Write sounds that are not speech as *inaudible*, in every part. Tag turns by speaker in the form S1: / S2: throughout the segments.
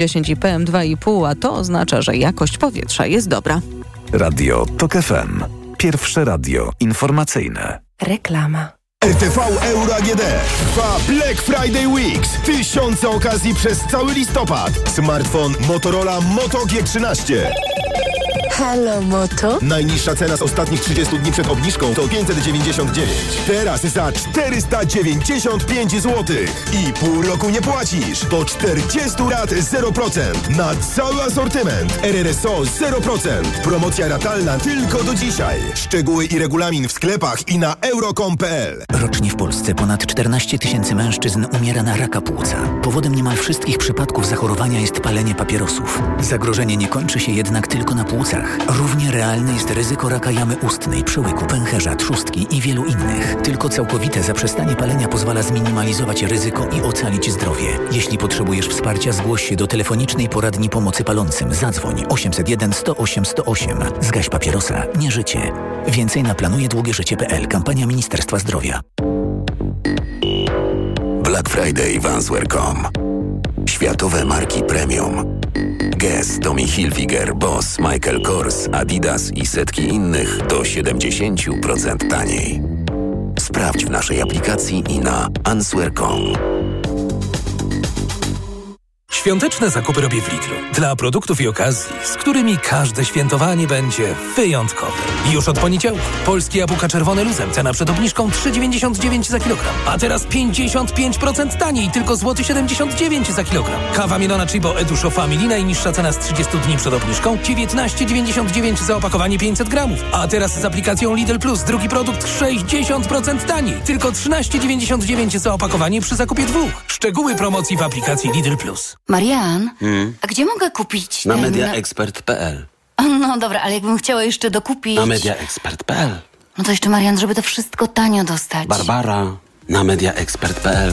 S1: 10 i PM2,5, a to oznacza, że jakość powietrza jest dobra.
S2: Radio TOK FM. Pierwsze radio informacyjne.
S3: Reklama.
S4: RTV Euro AGD trwa Black Friday Weeks. Tysiące okazji przez cały listopad. Smartfon Motorola Moto G13.
S3: Halo Moto?
S4: Najniższa cena z ostatnich 30 dni przed obniżką to 599. Teraz za 495 zł. I pół roku nie płacisz. Do 40 lat 0%. Na cały asortyment. RRSO 0%. Promocja ratalna tylko do dzisiaj. Szczegóły i regulamin w sklepach i na euro.com.pl
S5: Rocznie w Polsce ponad 14 tysięcy mężczyzn umiera na raka płuca. Powodem niemal wszystkich przypadków zachorowania jest palenie papierosów. Zagrożenie nie kończy się jednak tylko na płucach. Równie realne jest ryzyko raka jamy ustnej, przełyku, pęcherza, trzustki i wielu innych. Tylko całkowite zaprzestanie palenia pozwala zminimalizować ryzyko i ocalić zdrowie. Jeśli potrzebujesz wsparcia, zgłoś się do telefonicznej poradni pomocy palącym. Zadzwoń 801 108 108. Zgaś papierosa, nie życie. Więcej na planujedługieżycie.pl. Kampania Ministerstwa Zdrowia.
S6: Black Friday w Answer.com. Światowe marki premium. Guess, Tommy Hilfiger, Boss, Michael Kors, Adidas i setki innych do 70% taniej. Sprawdź w naszej aplikacji i na answer.com.
S7: Świąteczne zakupy robię w Lidlu. Dla produktów i okazji, z którymi każde świętowanie będzie wyjątkowe. Już od poniedziałku polskie jabłka czerwone luzem, cena przed obniżką 3,99 za kilogram. A teraz 55% taniej, tylko złoty 79 zł za kilogram. Kawa Mielona Chibo Edusho Family, najniższa cena z 30 dni przed obniżką 19,99 za opakowanie 500 gramów. A teraz z aplikacją Lidl Plus drugi produkt 60% taniej, tylko 13,99 za opakowanie przy zakupie dwóch. Szczegóły promocji w aplikacji Lidl Plus.
S8: Marian, a gdzie mogę kupić
S9: Na
S8: ten...
S9: mediaexpert.pl
S8: No dobra, ale jakbym chciała jeszcze dokupić...
S9: Na mediaexpert.pl
S8: No to jeszcze Marian, żeby to wszystko tanio dostać.
S9: Barbara na mediaexpert.pl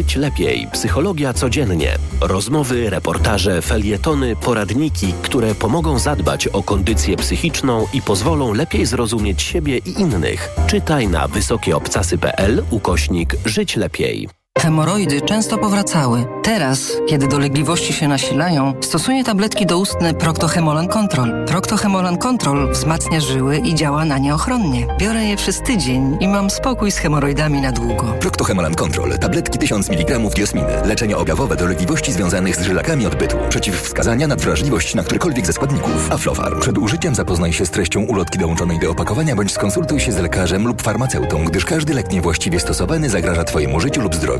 S10: Żyć lepiej. Psychologia codziennie. Rozmowy, reportaże, felietony, poradniki, które pomogą zadbać o kondycję psychiczną i pozwolą lepiej zrozumieć siebie i innych. Czytaj na wysokieobcasy.pl ukośnik Żyć lepiej.
S11: Hemoroidy często powracały. Teraz, kiedy dolegliwości się nasilają, stosuję tabletki doustne Proctohemolan Control. Proctohemolan Control wzmacnia żyły i działa na nie ochronnie. Biorę je przez tydzień i mam spokój z hemoroidami na długo.
S12: Proctohemolan Control. Tabletki 1000 mg diosminy. Leczenie objawowe dolegliwości związanych z żylakami odbytu. Przeciwwskazania na wrażliwość na którykolwiek ze składników. Aflofarm. Przed użyciem zapoznaj się z treścią ulotki dołączonej do opakowania bądź skonsultuj się z lekarzem lub farmaceutą, gdyż każdy lek niewłaściwie stosowany zagraża Twojemu życiu lub zdrowiu.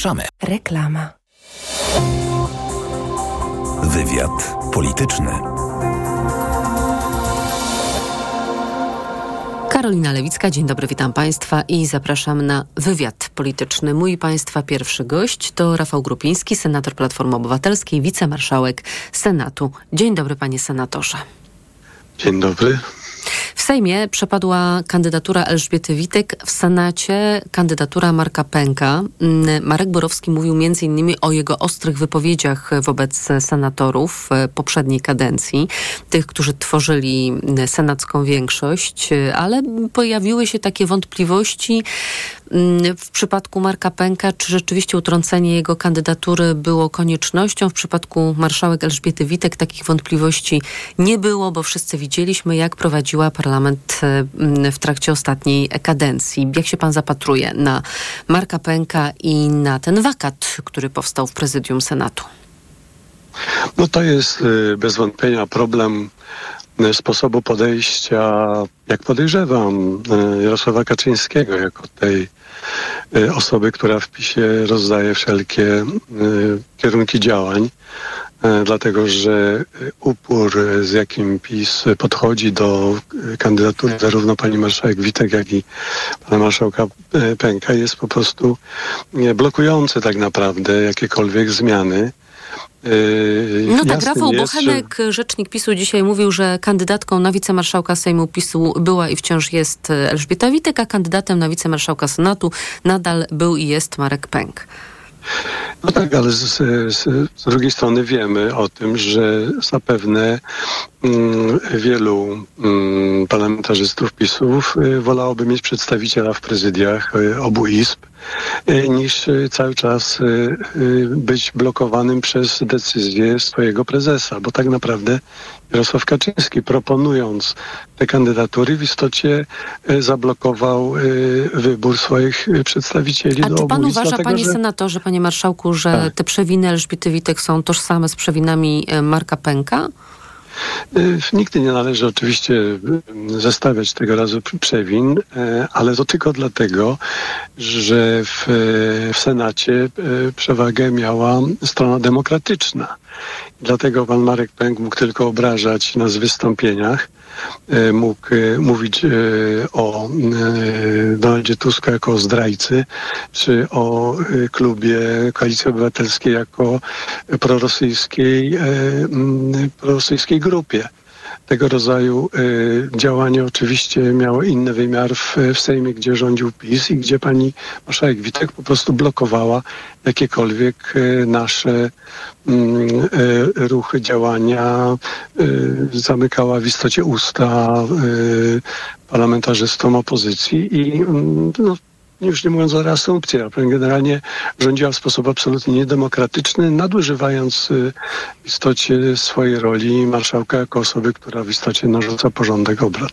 S7: Zapraszamy.
S3: Reklama.
S2: Wywiad polityczny.
S13: Karolina Lewicka, dzień dobry, witam Państwa i zapraszam na wywiad polityczny. Mój Państwa pierwszy gość to Rafał Grupiński, senator Platformy Obywatelskiej, wicemarszałek Senatu. Dzień dobry, panie senatorze.
S14: Dzień dobry.
S13: W Sejmie przepadła kandydatura Elżbiety Witek, w Senacie kandydatura Marka Pęka. Mm, Marek Borowski mówił m.in. o jego ostrych wypowiedziach wobec senatorów poprzedniej kadencji, tych, którzy tworzyli senacką większość, ale pojawiły się takie wątpliwości mm, w przypadku Marka Pęka, czy rzeczywiście utrącenie jego kandydatury było koniecznością. W przypadku marszałek Elżbiety Witek takich wątpliwości nie było, bo wszyscy widzieliśmy, jak prowadzi prowadziła parlament w trakcie ostatniej kadencji. Jak się pan zapatruje na Marka Pęka i na ten wakat, który powstał w prezydium Senatu?
S14: No to jest y, bez wątpienia problem sposobu podejścia, jak podejrzewam, y, Jarosława Kaczyńskiego jako tej osoby, która w PiSie rozdaje wszelkie kierunki działań, dlatego że upór, z jakim PiS podchodzi do kandydatury zarówno pani marszałek Witek, jak i pana marszałka Pęka jest po prostu blokujący tak naprawdę jakiekolwiek zmiany.
S13: Yy, no tak, Rafał jest, Bochenek, że... rzecznik PiSu dzisiaj mówił, że kandydatką na wicemarszałka Sejmu PiSu była i wciąż jest Elżbieta Witek, a kandydatem na wicemarszałka Senatu nadal był i jest Marek Pęk.
S14: No tak, ale z, z, z, drugiej strony wiemy o tym, że zapewne mm, wielu mm, parlamentarzystów PiSów y, wolałoby mieć przedstawiciela w prezydiach y, obu izb, niż y, cały czas y, y, być blokowanym przez decyzję swojego prezesa, bo tak naprawdę Jarosław Kaczyński proponując te kandydatury w istocie zablokował wybór swoich przedstawicieli
S13: A
S14: do
S13: czy pan
S14: obu
S13: uważa,
S14: dlatego,
S13: panie
S14: że...
S13: senatorze, panie marszałku, że tak. te przewiny Elżbiety Witek są tożsame z przewinami Marka Pęka?
S14: Nigdy nie należy oczywiście zestawiać tego razu przewin, ale to tylko dlatego, że w, w Senacie przewagę miała strona demokratyczna. Dlatego pan Marek Pęk mógł tylko obrażać nas w wystąpieniach, mógł e, mówić e, o Donaldzie Tusku jako o zdrajcy, czy o klubie Koalicji Obywatelskiej jako prorosyjskiej, prorosyjskiej grupie tego rodzaju y, działanie oczywiście miało inny wymiar w, w Sejmie, gdzie rządził PiS i gdzie pani marszałek Witek po prostu blokowała jakiekolwiek y, nasze y, ruchy, działania, zamykała w istocie usta parlamentarzystom opozycji i mm, no, już nie mówiąc o reasumpcji, a generalnie rządziła w sposób absolutnie niedemokratyczny, nadużywając y, w istocie swojej roli marszałka jako osoby, która w istocie narzuca porządek obrad.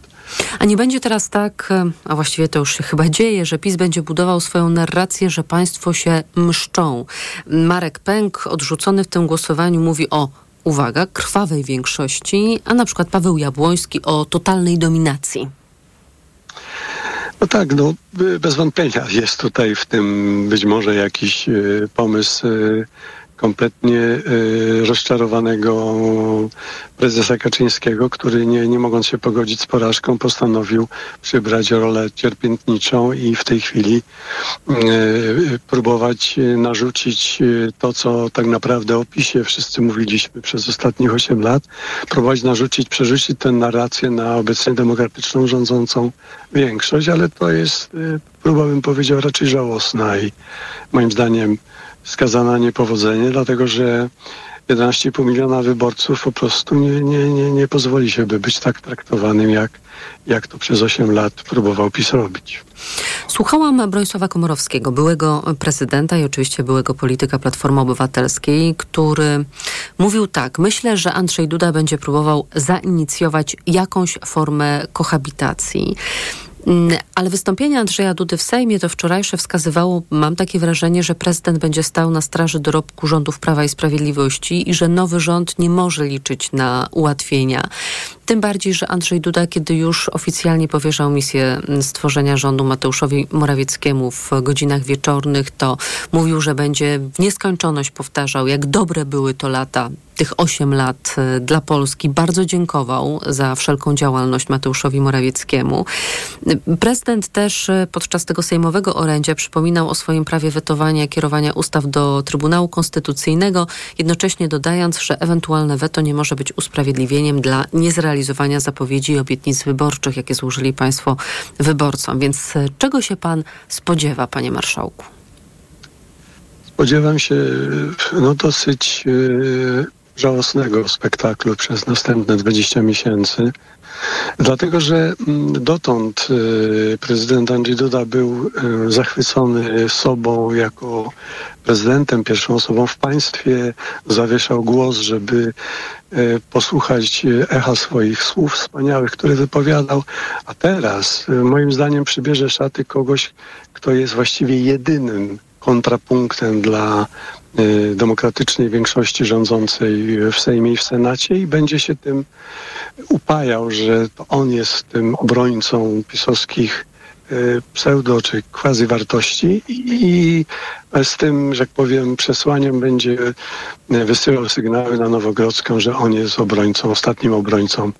S13: A nie będzie teraz tak, a właściwie to już się chyba dzieje, że PiS będzie budował swoją narrację, że państwo się mszczą. Marek Pęk, odrzucony w tym głosowaniu, mówi o uwaga, krwawej większości, a na przykład Paweł Jabłoński o totalnej dominacji.
S14: No tak, no bez wątpienia jest tutaj w tym być może jakiś y, pomysł y, kompletnie y, rozczarowanego prezesa Kaczyńskiego, który nie, nie mogąc się pogodzić z porażką, postanowił przybrać rolę cierpiętniczą i w tej chwili y, próbować narzucić y, to, co tak naprawdę o PiSie wszyscy mówiliśmy przez ostatnich 8 lat, próbować narzucić, przerzucić tę narrację na obecnie demokratyczną, rządzącą większość, ale to jest próba, bym powiedział, raczej żałosna i moim zdaniem skazana na niepowodzenie, dlatego że 11,5 miliona wyborców po prostu nie, nie, nie, nie pozwoli się, by być tak traktowanym, jak, jak to przez 8 lat próbował PiS robić.
S13: Słuchałam Bronisława Komorowskiego, byłego prezydenta i oczywiście byłego polityka Platformy Obywatelskiej, który mówił tak: Myślę, że Andrzej Duda będzie próbował zainicjować jakąś formę kohabitacji. Mm, ale wystąpienie Andrzeja Dudy w Sejmie to wczorajsze wskazywało, mam takie wrażenie, że prezydent będzie stał na straży dorobku rządów Prawa i Sprawiedliwości i że nowy rząd nie może liczyć na ułatwienia. Tym bardziej, że Andrzej Duda, kiedy już oficjalnie powierzał misję stworzenia rządu Mateuszowi Morawieckiemu w godzinach wieczornych, to mówił, że będzie w nieskończoność powtarzał, jak dobre były to lata tych 8 lat y, dla Polski. Bardzo dziękował za wszelką działalność Mateuszowi Morawieckiemu. Prezydent też y, podczas tego sejmowego orędzia przypominał o swoim prawie wetowania kierowania ustaw do Trybunału Konstytucyjnego, jednocześnie dodając, że ewentualne weto nie może być usprawiedliwieniem dla niezrealizowania zapowiedzi i obietnic wyborczych, jakie złożyli państwo wyborcom. Więc y, czego się pan spodziewa, panie marszałku?
S14: Spodziewam się no, dosyć żałosnego spektaklu przez następne 20 miesięcy. Dlatego, że mm, dotąd y, prezydent Andrzej Duda był y, zachwycony sobą jako prezydentem, pierwszą osobą w państwie, zawieszał głos, żeby y, posłuchać echa swoich słów wspaniałych, które wypowiadał, a teraz moim zdaniem przybierze szaty kogoś, kto jest właściwie jedynym kontrapunktem dla demokratycznej większości rządzącej w Sejmie i w Senacie i będzie się tym upajał, że to on jest tym obrońcą pisowskich y, pseudo czy quasi wartości i z tym, że jak powiem, przesłaniem będzie e, wysyłał sygnały na Nowogrodzką, że on jest obrońcą, ostatnim obrońcą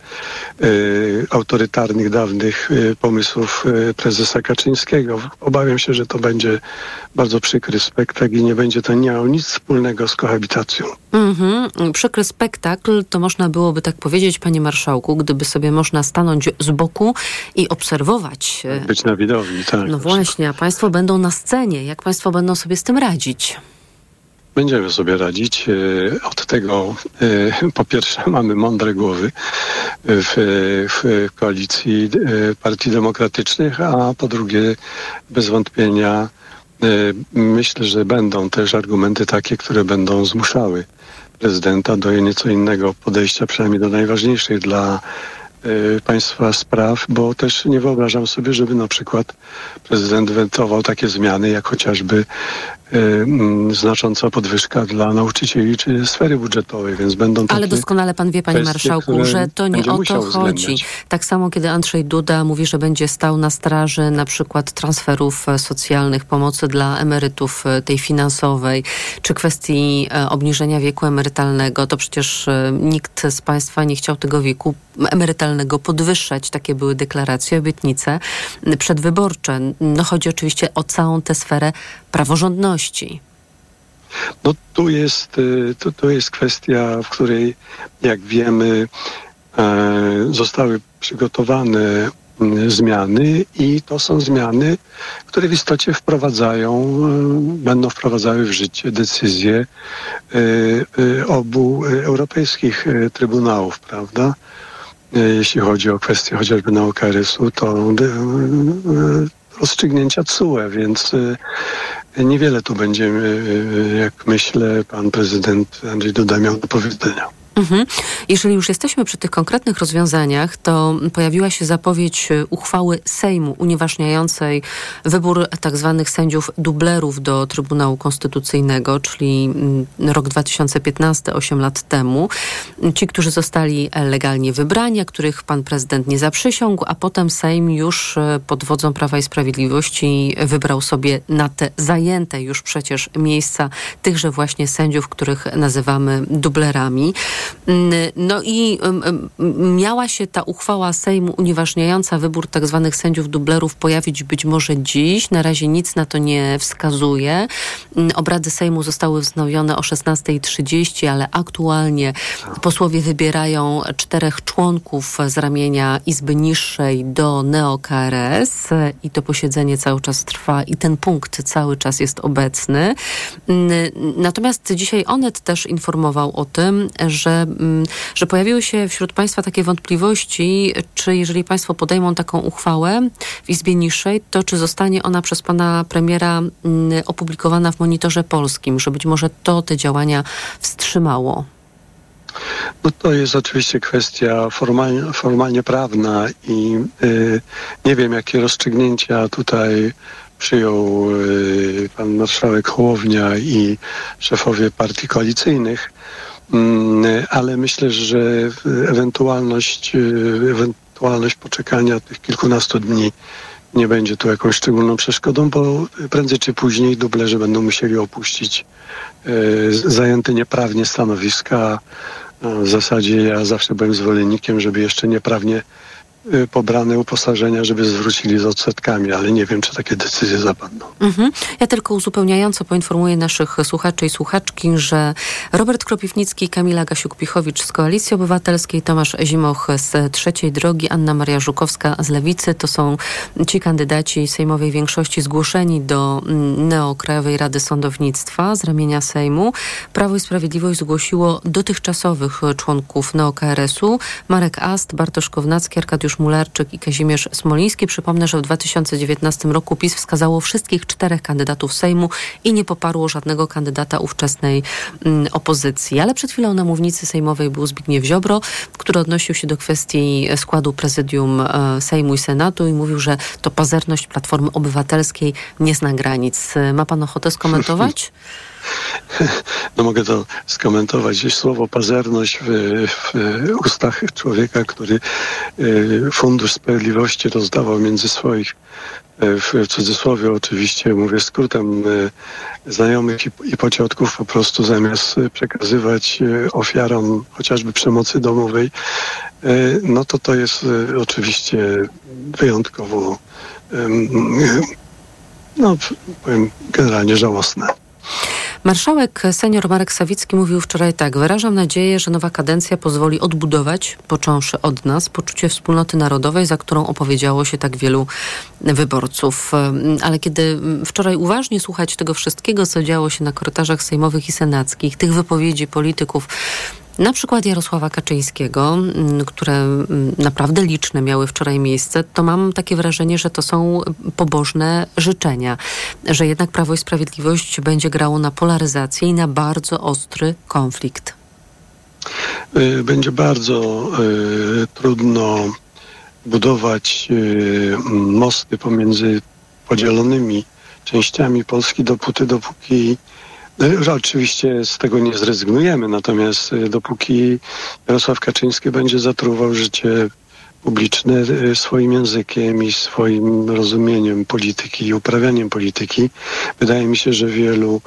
S14: y, autorytarnych, dawnych y, pomysłów y, prezesa Kaczyńskiego. Obawiam się, że to będzie bardzo przykry spektakl i nie będzie to miało nic wspólnego z kohabitacją.
S13: Mhm. Przykry spektakl to można byłoby tak powiedzieć, panie marszałku, gdyby sobie można stanąć z boku i obserwować.
S14: Być na widowni, tak.
S13: No właśnie, a państwo będą na scenie. Jak państwo będą sobie z tym radzić?
S14: Będziemy sobie radzić. E, od tego e, po pierwsze *laughs* mamy mądre głowy w, w koalicji e, partii demokratycznych, a po drugie bez wątpienia myślę, że będą też argumenty takie, które będą zmuszały prezydenta do nieco innego podejścia, przynajmniej do najważniejszych dla państwa spraw, bo też nie wyobrażam sobie, żeby na przykład prezydent wetował takie zmiany, jak chociażby y, znacząca podwyżka dla nauczycieli czy sfery budżetowej, więc będą
S13: Ale doskonale pan wie, panie kwestie, marszałku, że to nie o to chodzi. Tak samo, kiedy Andrzej Duda mówi, że będzie stał na straży na przykład transferów e, socjalnych, pomocy dla emerytów e, tej finansowej, czy kwestii e, obniżenia wieku emerytalnego, to przecież nikt z państwa nie chciał tego wieku emerytalnego podwyższać. Takie były deklaracje, obietnice przedwyborcze. No chodzi oczywiście o całą tę sferę praworządności.
S14: No tu jest, y, tu, tu jest kwestia, w której, jak wiemy, e, zostały przygotowane zmiany i to są zmiany, które w istocie wprowadzają, y, będą wprowadzały w życie decyzje y, obu europejskich trybunałów, prawda? E, jeśli chodzi o kwestię chociażby naukarysu, to e, e, rozstrzygnięcia CUE, więc niewiele tu będzie, jak myślę, pan prezydent Andrzej Duda miał do powiedzenia.
S13: Mhm. Jeżeli już jesteśmy przy tych konkretnych rozwiązaniach, to pojawiła się zapowiedź e, uchwały Sejmu unieważniającej wybór tak zwanych sędziów dublerów do Trybunału Konstytucyjnego, czyli mm, rok 2015, 8 lat temu. Ci, którzy zostali legalnie wybrani, a których pan prezydent nie zaprzysiągł, a potem Sejm już e, pod wodzą Prawa i Sprawiedliwości wybrał sobie na te zajęte już przecież miejsca tychże właśnie sędziów, których nazywamy dublerami. No i miała się ta uchwała Sejmu unieważniająca wybór tak zwanych sędziów dublerów pojawić być może dziś. Na razie nic na to nie wskazuje. Obrady Sejmu zostały wznowione o 16.30, ale aktualnie posłowie wybierają czterech członków z ramienia Izby Niższej do NeoKRS i to posiedzenie cały czas trwa i ten punkt cały czas jest obecny. Natomiast dzisiaj Onet też informował o tym, że Mm, że pojawiły się wśród Państwa takie wątpliwości, czy jeżeli Państwo podejmą taką uchwałę w Izbie Niższej, to czy zostanie ona przez Pana Premiera mm, opublikowana w Monitorze Polskim, że być może to te działania wstrzymało?
S14: No to jest oczywiście kwestia formalnie, formalnie prawna i y, nie wiem, jakie rozstrzygnięcia tutaj przyjął y, pan marszałek Hołownia i szefowie partii koalicyjnych. Mm, ale myślę, że ewentualność, e, ewentualność poczekania tych kilkunastu dni nie będzie tu jakąś szczególną przeszkodą, bo prędzej czy później dublerzy będą musieli opuścić e, zajęte nieprawnie stanowiska. W zasadzie ja zawsze byłem zwolennikiem, żeby jeszcze nieprawnie y, pobrane uposażenia, żeby zwrócili z odsetkami, ale nie wiem, czy takie decyzje zapadną.
S13: Mhm. Ja tylko uzupełniająco poinformuję naszych słuchaczy i słuchaczki, że Robert Kropiwnicki, Kamila Gasiuk-Pichowicz z Koalicji Obywatelskiej, Tomasz Zimoch z Trzeciej Drogi, Anna Maria Żukowska z Lewicy to są ci kandydaci sejmowej większości zgłoszeni do mm, Neokrajowej Rady Sądownictwa z ramienia Sejmu. Prawo i Sprawiedliwość zgłosiło dotychczasowych członków NeoKRS-u Marek Ast, Bartosz Kownacki, Arkadiusz Mularczyk i Kazimierz Smoliński. Przypomnę, że w 2019 roku PiS wskazało wszystkich czterech kandydatów Sejmu i nie poparło żadnego kandydata ówczesnej mm, opozycji. Ale przed chwilą na mównicy sejmowej był Zbigniew Ziobro, który odnosił się do kwestii składu prezydium e, Sejmu i Senatu i mówił, że to pazerność Platformy Obywatelskiej nie zna granic. Ma pan ochotę skomentować? *laughs*
S14: No mogę to skomentować. Jest słowo pazerność w, w ustach człowieka, który y, Fundusz Sprawiedliwości rozdawał między swoich y, w cudzysłowie oczywiście, mówię skrótem, y, znajomych i pociotków po prostu zamiast przekazywać ofiarom chociażby przemocy domowej, no to to jest oczywiście wyjątkowo no powiem generalnie żałosne.
S13: Marszałek senior Marek Sawicki mówił wczoraj tak. Wyrażam nadzieję, że nowa kadencja pozwoli odbudować, począwszy od nas, poczucie wspólnoty narodowej, za którą opowiedziało się tak wielu wyborców. Ale kiedy wczoraj uważnie słuchać tego wszystkiego, co działo się na korytarzach sejmowych i senackich, tych wypowiedzi polityków, na przykład Jarosława Kaczyńskiego, mm, które mm, naprawdę liczne miały wczoraj miejsce, to mam takie wrażenie, że to są pobożne życzenia, że jednak Prawo i Sprawiedliwość będzie grało na polaryzację i na bardzo ostry konflikt.
S14: Y, będzie bardzo y, trudno budować y, mosty pomiędzy podzielonymi częściami Polski dopóty, dopóki oczywiście z tego nie zrezygnujemy, natomiast y, dopóki Jarosław Kaczyński będzie zatruwał życie publiczne y, swoim językiem i swoim rozumieniem polityki i uprawianiem polityki, wydaje mi się, że wielu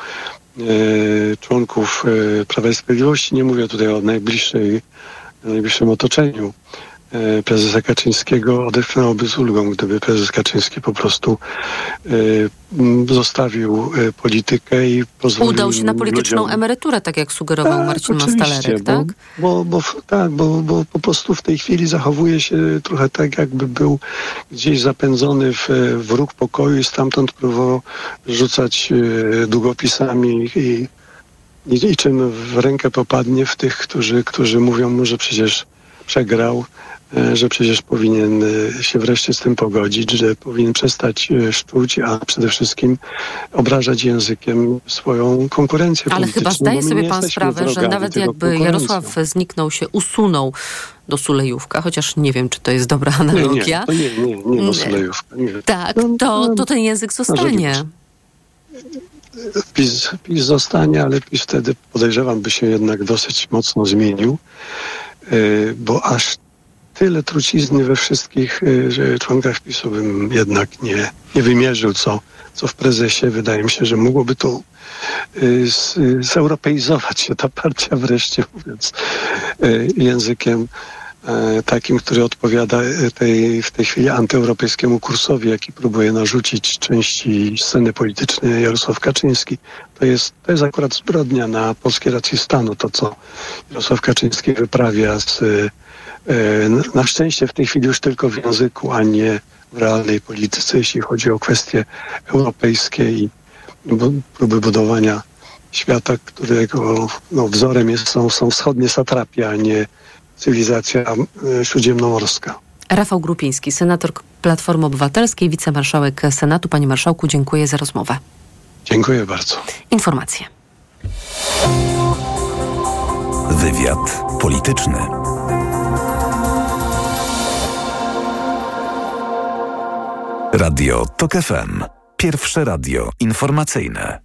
S14: y, członków Prawa i Sprawiedliwości, nie mówię tutaj o najbliższej, najbliższym otoczeniu, prezesa Kaczyńskiego odetchnęłoby z ulgą, gdyby prezes Kaczyński po prostu e, zostawił e, politykę i pozwolił
S13: Udał się na polityczną
S14: ludziom...
S13: emeryturę, tak jak sugerował
S14: tak,
S13: Marcin Mastalerek, tak?
S14: Bo, bo, tak, bo, bo po prostu w tej chwili zachowuje się trochę tak, jakby był gdzieś zapędzony w, w róg pokoju i stamtąd próbował rzucać długopisami i, i, i czym w rękę popadnie w tych, którzy, którzy mówią mu, że przecież przegrał, E, że przecież powinien e, się wreszcie z tym pogodzić, że powinien przestać e, szczuć, a przede wszystkim obrażać językiem swoją konkurencję
S13: Ale chyba zdaje sobie pan sprawę, że nawet jakby Jarosław zniknął się, usunął do Sulejówka, chociaż nie wiem, czy to jest dobra analogia.
S14: Nie, nie, nie, nie, nie do Sulejówka. Nie.
S13: Tak, no, to, no, to ten język zostanie.
S14: PiS, PiS zostanie, ale PiS wtedy podejrzewam by się jednak dosyć mocno zmienił, bo aż tyle trucizny we wszystkich że członkach PiSu bym jednak nie, nie wymierzył, co, co w prezesie. Wydaje mi się, że mogłoby to y, z, zeuropeizować się ta partia wreszcie, mówiąc językiem takim, który odpowiada tej, w tej chwili antyeuropejskiemu kursowi, jaki próbuje narzucić części sceny politycznej Jarosław Kaczyński. To jest, to jest akurat zbrodnia na polskiej racji stanu, to co Jarosław Kaczyński wyprawia z E, na szczęście w tej chwili już tylko w języku, a nie w realnej polityce, jeśli chodzi o kwestie europejskie i próby budowania świata, którego no, wzorem jest, są, są wschodnie satrapie, a nie cywilizacja e, śródziemnomorska.
S13: Rafał Grupiński, senator Platformy Obywatelskiej, wicemarszałek Senatu. Panie marszałku, dziękuję za rozmowę.
S14: Dziękuję bardzo.
S13: Informacje.
S2: Wywiad polityczny. Radio TOK FM. Pierwsze radio informacyjne.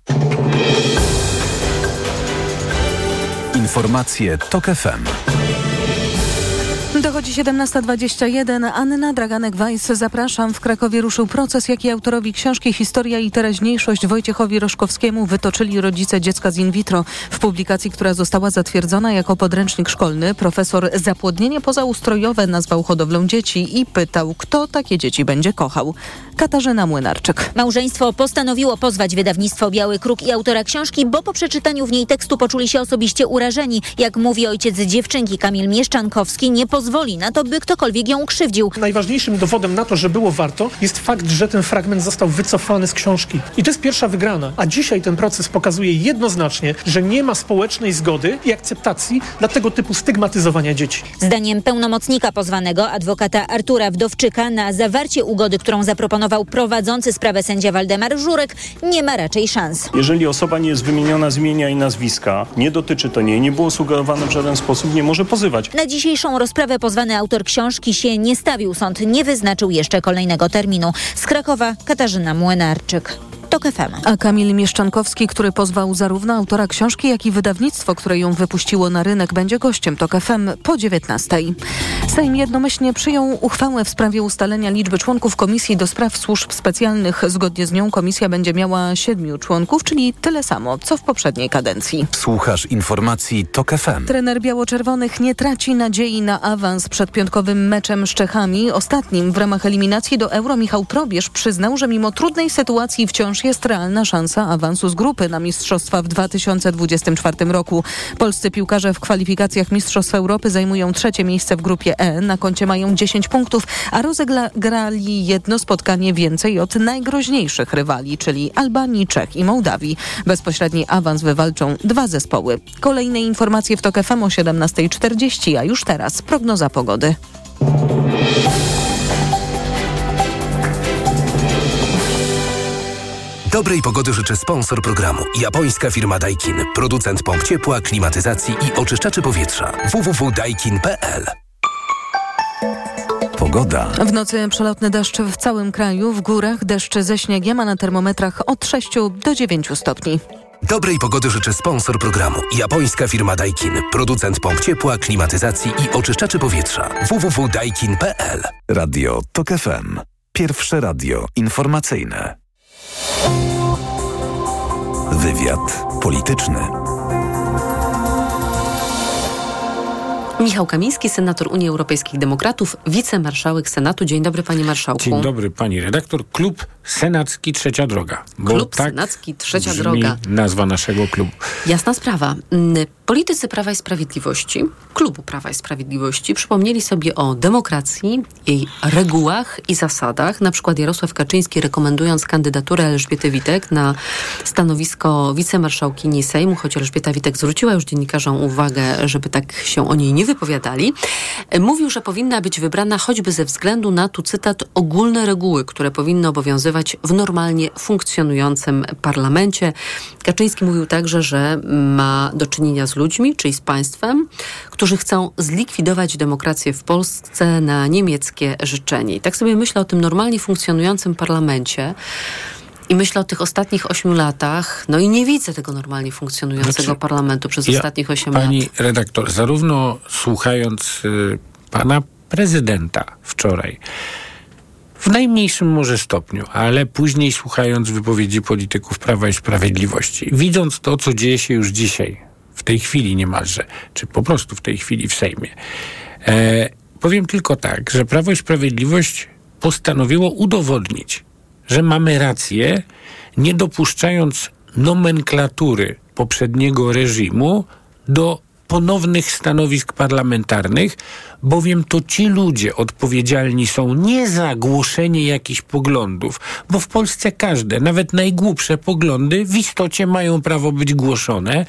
S2: Informacje TOK FM.
S1: Dochodzi 17.21. Anna Draganek-Weiss. Zapraszam. W Krakowie ruszył proces, jaki autorowi książki Historia i teraźniejszość Wojciechowi Roszkowskiemu wytoczyli rodzice dziecka z in vitro. W publikacji, która została zatwierdzona jako podręcznik szkolny, profesor zapłodnienie pozaustrojowe nazwał hodowlą dzieci i pytał, kto takie dzieci będzie kochał. Katarzyna Młynarczyk.
S15: Małżeństwo postanowiło pozwać wydawnictwo Biały Kruk i autora książki, bo po przeczytaniu w niej tekstu poczuli się osobiście urażeni. Jak mówi ojciec dziewczynki Kamil Mieszczankowski, nie pozwoli na to, by ktokolwiek ją ukrzywdził.
S16: Najważniejszym dowodem na to, że było warto, jest fakt, że ten fragment został wycofany z książki. I to jest pierwsza wygrana. A dzisiaj ten proces pokazuje jednoznacznie, że nie ma społecznej zgody i akceptacji dla tego typu stygmatyzowania dzieci.
S15: Zdaniem pełnomocnika pozwanego, adwokata Artura Wdowczyka, na zawarcie ugody, którą zaproponował prowadzący sprawę sędzia Waldemar Żurek, nie ma raczej szans.
S17: Jeżeli osoba nie jest wymieniona z imienia i nazwiska, nie dotyczy to niej, nie było sugerowane w żaden sposób, nie może pozywać.
S15: Na dzisiejszą rozprawę pozwany autor książki się nie stawił. Sąd nie wyznaczył jeszcze kolejnego terminu. Z Krakowa Katarzyna Młynarczyk. TOK FM.
S1: A Kamil Mieszczankowski, który pozwał zarówno autora książki, jak i wydawnictwo, które ją wypuściło na rynek, będzie gościem TOK FM po 19. Sejm jednomyślnie przyjął uchwałę w sprawie ustalenia liczby członków Komisji do Spraw Służb Specjalnych. Zgodnie z nią komisja będzie miała siedmiu członków, czyli tyle samo, co w poprzedniej kadencji.
S2: Słuchasz informacji TOK FM.
S1: Trener biało-czerwonych nie traci nadziei na awans przed piątkowym meczem z Czechami. Ostatnim w ramach eliminacji do Euro Michał Probierz przyznał, że mimo trudnej sytuacji wciąż jest realna szansa awansu z grupy na Mistrzostwa w 2024 roku. Polscy piłkarze w kwalifikacjach Mistrzostw Europy zajmują trzecie miejsce w grupie E. Na koncie mają 10 punktów, a rozegrali jedno spotkanie więcej od najgroźniejszych rywali, czyli Albanii, Czech i Mołdawii. Bezpośredni awans wywalczą dwa zespoły. Kolejne informacje w TOK FM o 17.40, a już teraz prognoza pogody.
S18: Dobrej pogody życzę sponsor programu. Japońska firma Daikin. Producent pomp ciepła, klimatyzacji i oczyszczaczy powietrza. www.daikin.pl
S2: Pogoda.
S1: W nocy przelotny deszcz w całym kraju, w górach deszcz ze śniegiem, a na termometrach od 6 do 9 stopni.
S18: Dobrej pogody życzę sponsor programu. Japońska firma Daikin. Producent pomp ciepła, klimatyzacji i oczyszczaczy powietrza. www.daikin.pl
S2: Radio TOK FM. Pierwsze radio informacyjne. Wywiad polityczny.
S13: Michał Kamiński, senator Unii Europejskich Demokratów, wicemarszałek Senatu. Dzień dobry, panie marszałku.
S19: Dzień dobry, pani redaktor. Klub Senacki Trzecia Droga.
S13: Klub
S19: tak
S13: Senacki Trzecia Droga.
S19: nazwa naszego klubu.
S13: Jasna sprawa. Mm, Politycy Prawa i Sprawiedliwości, klubu Prawa i Sprawiedliwości, przypomnieli sobie o demokracji, jej regułach i zasadach. Na przykład Jarosław Kaczyński rekomendując kandydaturę Elżbiety Witek na stanowisko wicemarszałkini Sejmu, choć Elżbieta Witek zwróciła już dziennikarzom uwagę, żeby tak się o niej nie wypowiadali, mówił, że powinna być wybrana choćby ze względu na, tu cytat, ogólne reguły, które powinny obowiązywać w normalnie funkcjonującym parlamencie. Kaczyński mówił także, że ma do czynienia z ludźmi, czyli z państwem, którzy chcą zlikwidować demokrację w Polsce na niemieckie życzenie. I tak sobie myślę o tym normalnie funkcjonującym parlamencie. I myślę o tych ostatnich ośmiu latach, no i nie widzę tego normalnie funkcjonującego
S19: Znaczy,
S13: parlamentu przez
S19: ja,
S13: ostatnich osiem
S19: Pani
S13: lat.
S19: redaktor, zarówno słuchając y, pana prezydenta wczoraj, w najmniejszym może stopniu, ale później słuchając wypowiedzi polityków Prawa i Sprawiedliwości, widząc to, co dzieje się już dzisiaj, w tej chwili niemalże, czy po prostu w tej chwili w Sejmie, e, powiem tylko tak, że Prawo i Sprawiedliwość postanowiło udowodnić, że mamy rację, nie dopuszczając nomenklatury poprzedniego reżimu do ponownych stanowisk parlamentarnych, bowiem to ci ludzie odpowiedzialni są nie za głoszenie jakichś poglądów, bo w Polsce każde, nawet najgłupsze poglądy w istocie mają prawo być głoszone,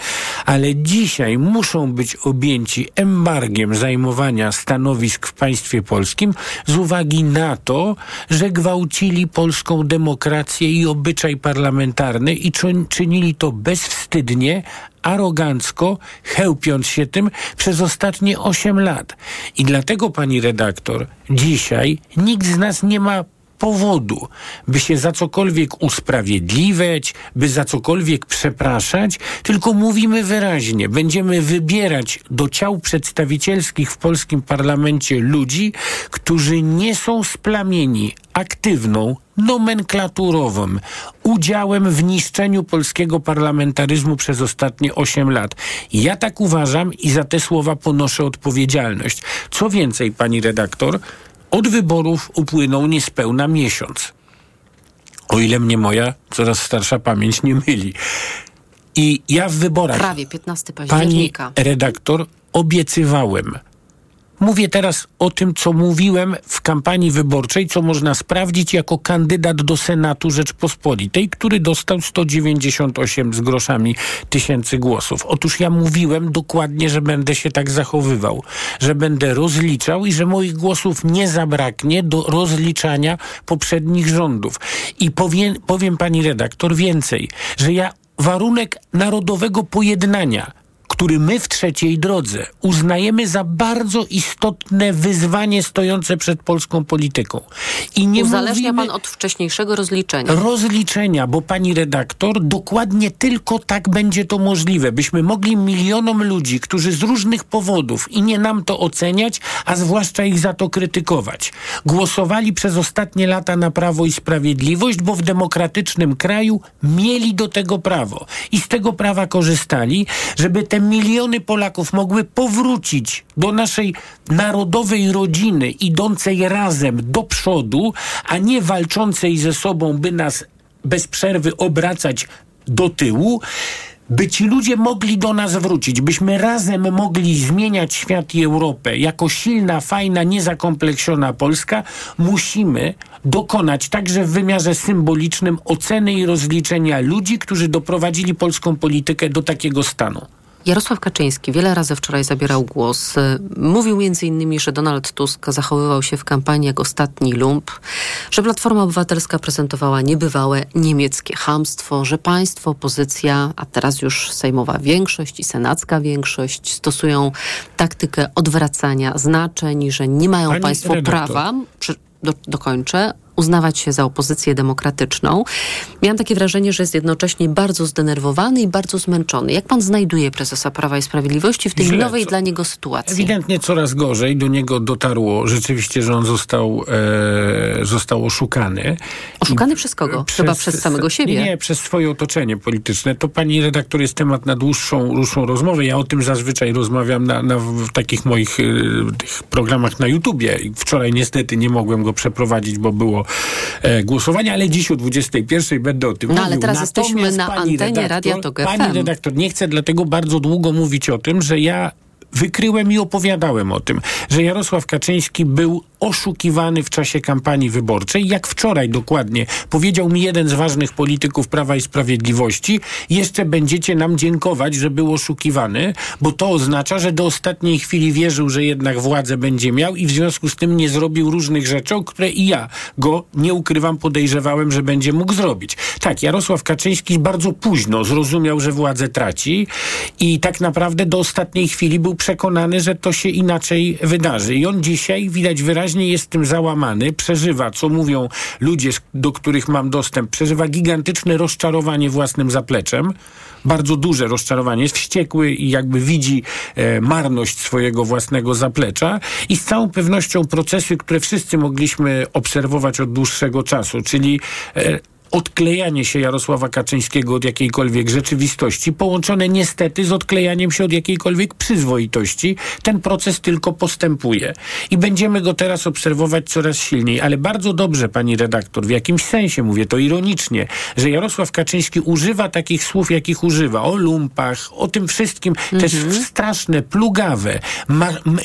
S19: ale dzisiaj muszą być objęci embargiem zajmowania stanowisk w państwie polskim z uwagi na to, że gwałcili polską demokrację i obyczaj parlamentarny i czyn- czynili to bezwstydnie, arogancko, chełpiąc się tym przez ostatnie 8 lat. I dlatego, pani redaktor, dzisiaj nikt z nas nie ma powodu, by się za cokolwiek usprawiedliwiać, by za cokolwiek przepraszać, tylko mówimy wyraźnie, będziemy wybierać do ciał przedstawicielskich w polskim parlamencie ludzi, którzy nie są splamieni aktywną, nomenklaturowym udziałem w niszczeniu polskiego parlamentaryzmu przez ostatnie 8 lat. Ja tak uważam i za te słowa ponoszę odpowiedzialność. Co więcej, pani redaktor, od wyborów upłynął niespełna miesiąc. O ile mnie moja coraz starsza pamięć nie myli. I ja w wyborach.
S13: Prawie 15
S19: Pani
S13: października.
S19: redaktor, obiecywałem. Mówię teraz o tym, co mówiłem w kampanii wyborczej, co można sprawdzić jako kandydat do Senatu Rzeczpospolitej, który dostał 198 z groszami tysięcy głosów. Otóż ja mówiłem dokładnie, że będę się tak zachowywał, że będę rozliczał i że moich głosów nie zabraknie do rozliczania poprzednich rządów. I powiem, powiem pani redaktor więcej, że ja warunek narodowego pojednania który my w trzeciej drodze uznajemy za bardzo istotne wyzwanie stojące przed polską polityką. I nie
S13: Uzależnia
S19: mówimy
S13: pan od wcześniejszego rozliczenia.
S19: rozliczenia, bo pani redaktor, dokładnie tylko tak będzie to możliwe, byśmy mogli milionom ludzi, którzy z różnych powodów i nie nam to oceniać, a zwłaszcza ich za to krytykować, głosowali przez ostatnie lata na Prawo i Sprawiedliwość, bo w demokratycznym kraju mieli do tego prawo i z tego prawa korzystali, żeby te miliony Polaków mogły powrócić do naszej narodowej rodziny, idącej razem do przodu, a nie walczącej ze sobą, by nas bez przerwy obracać do tyłu, by ci ludzie mogli do nas wrócić, byśmy razem mogli zmieniać świat i Europę. Jako silna, fajna, niezakompleksiona Polska musimy dokonać także w wymiarze symbolicznym oceny i rozliczenia ludzi, którzy doprowadzili polską politykę do takiego stanu.
S13: Jarosław Kaczyński wiele razy wczoraj zabierał głos. Y, Mówił między innymi, że Donald Tusk zachowywał się w kampanii jak ostatni lump, że Platforma Obywatelska prezentowała niebywałe niemieckie hamstwo, że państwo, opozycja, a teraz już sejmowa większość i senacka większość stosują taktykę odwracania znaczeń, że nie mają
S19: Pani
S13: państwo
S19: redaktor.
S13: prawa, przy, do, dokończę, uznawać się za opozycję demokratyczną. Miałam takie wrażenie, że jest jednocześnie bardzo zdenerwowany i bardzo zmęczony. Jak pan znajduje prezesa Prawa i Sprawiedliwości w tej
S19: Źle,
S13: nowej
S19: co-
S13: dla niego sytuacji?
S19: Ewidentnie coraz gorzej. Do niego dotarło rzeczywiście, że on został, e, został oszukany.
S13: Oszukany przez kogo? Chyba przez samego siebie.
S19: Nie, nie, przez swoje otoczenie polityczne. To pani redaktor jest temat na dłuższą, dłuższą rozmowę. Ja o tym zazwyczaj rozmawiam na, na w takich moich e, programach na YouTubie. Wczoraj niestety nie mogłem go przeprowadzić, bo było e, głosowanie, ale dziś o 21 będę o tym
S13: No,
S19: mówił.
S13: ale teraz
S19: Natomiast
S13: jesteśmy na antenie Radia Tok
S19: Pani redaktor, nie chcę dlatego bardzo długo mówić o tym, że ja wykryłem i opowiadałem o tym, że Jarosław Kaczyński był oszukiwany w czasie kampanii wyborczej. Jak wczoraj dokładnie powiedział mi jeden z ważnych polityków Prawa i Sprawiedliwości, jeszcze będziecie nam dziękować, że był oszukiwany, bo to oznacza, że do ostatniej chwili wierzył, że jednak władzę będzie miał i w związku z tym nie zrobił różnych rzeczy, o które i ja go, nie ukrywam, podejrzewałem, że będzie mógł zrobić. Tak, Jarosław Kaczyński bardzo późno zrozumiał, że władzę traci i tak naprawdę do ostatniej chwili był przekonany, że to się inaczej wydarzy. I on dzisiaj, widać wyraźnie, jest tym załamany, przeżywa, co mówią ludzie, do których mam dostęp, przeżywa gigantyczne rozczarowanie własnym zapleczem. Bardzo duże rozczarowanie. Jest wściekły i jakby widzi e, marność swojego własnego zaplecza i z całą pewnością procesy, które wszyscy mogliśmy obserwować od dłuższego czasu, czyli e, odklejanie się Jarosława Kaczyńskiego od jakiejkolwiek rzeczywistości, połączone niestety z odklejaniem się od jakiejkolwiek przyzwoitości, ten proces tylko postępuje. I będziemy go teraz obserwować coraz silniej. Ale bardzo dobrze, pani redaktor, w jakimś sensie mówię to ironicznie, że Jarosław Kaczyński używa takich słów, jakich używa. O lumpach, o tym wszystkim. To jest straszne, plugawe,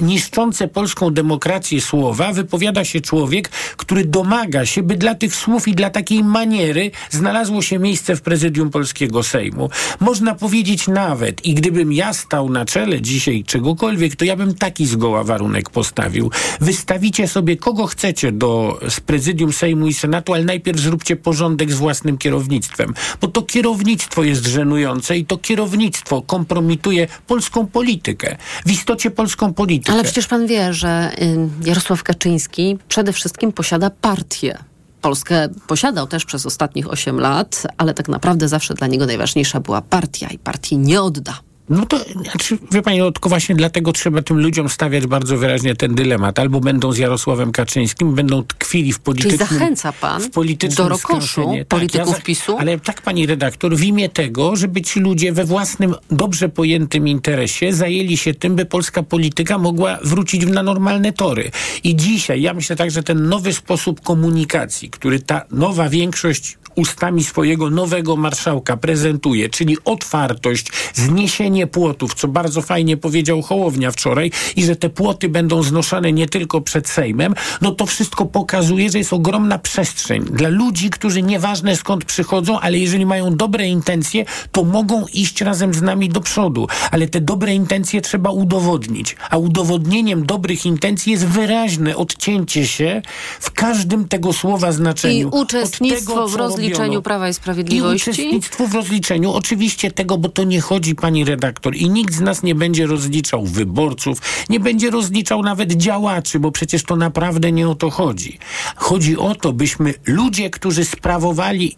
S19: niszczące polską demokrację słowa wypowiada się człowiek, który domaga się, by dla tych słów i dla takiej maniery znalazło się miejsce w prezydium polskiego Sejmu. Można powiedzieć nawet, i gdybym ja stał na czele dzisiaj czegokolwiek, to ja bym taki zgoła warunek postawił. Wystawicie sobie kogo chcecie do z prezydium Sejmu i Senatu, ale najpierw zróbcie porządek z własnym kierownictwem, bo to kierownictwo jest żenujące i to kierownictwo kompromituje polską politykę. W istocie polską politykę.
S13: Ale przecież pan wie, że y, Jarosław Kaczyński przede wszystkim posiada partię. Polskę posiadał też przez ostatnich 8 lat, ale tak naprawdę zawsze dla niego najważniejsza była partia i partii nie odda.
S19: No to, znaczy, wie pani, no, tylko właśnie dlatego trzeba tym ludziom stawiać bardzo wyraźnie ten dylemat. Albo będą z Jarosławem Kaczyńskim, będą tkwili w
S13: Czyli
S19: politycznym...
S13: zachęca pan
S19: w politycznym
S13: do rokoszu
S19: skręcenie.
S13: polityków
S19: ja
S13: PiSu?
S19: Ale tak, pani redaktor, w imię tego, żeby ci ludzie we własnym, dobrze pojętym interesie zajęli się tym, by polska polityka mogła wrócić na normalne tory. I dzisiaj, ja myślę tak, że ten nowy sposób komunikacji, który ta nowa większość ustami swojego nowego marszałka prezentuje, czyli otwartość, zniesienie płotów, co bardzo fajnie powiedział Hołownia wczoraj, i że te płoty będą znoszone nie tylko przed Sejmem, no to wszystko pokazuje, że jest ogromna przestrzeń dla ludzi, którzy nieważne skąd przychodzą, ale jeżeli mają dobre intencje, to mogą iść razem z nami do przodu. Ale te dobre intencje trzeba udowodnić. A udowodnieniem dobrych intencji jest wyraźne odcięcie się w każdym tego słowa znaczeniu.
S13: I uczestnictwo
S19: od tego,
S13: w
S19: co
S13: rozliczeniu. Prawa i
S19: I
S13: Sprawiedliwości?
S19: uczestnictwo w rozliczeniu. Oczywiście tego, bo to nie chodzi, pani redaktor, i nikt z nas nie będzie rozliczał wyborców, nie będzie rozliczał nawet działaczy, bo przecież to naprawdę nie o to chodzi. Chodzi o to, byśmy ludzie, którzy sprawowali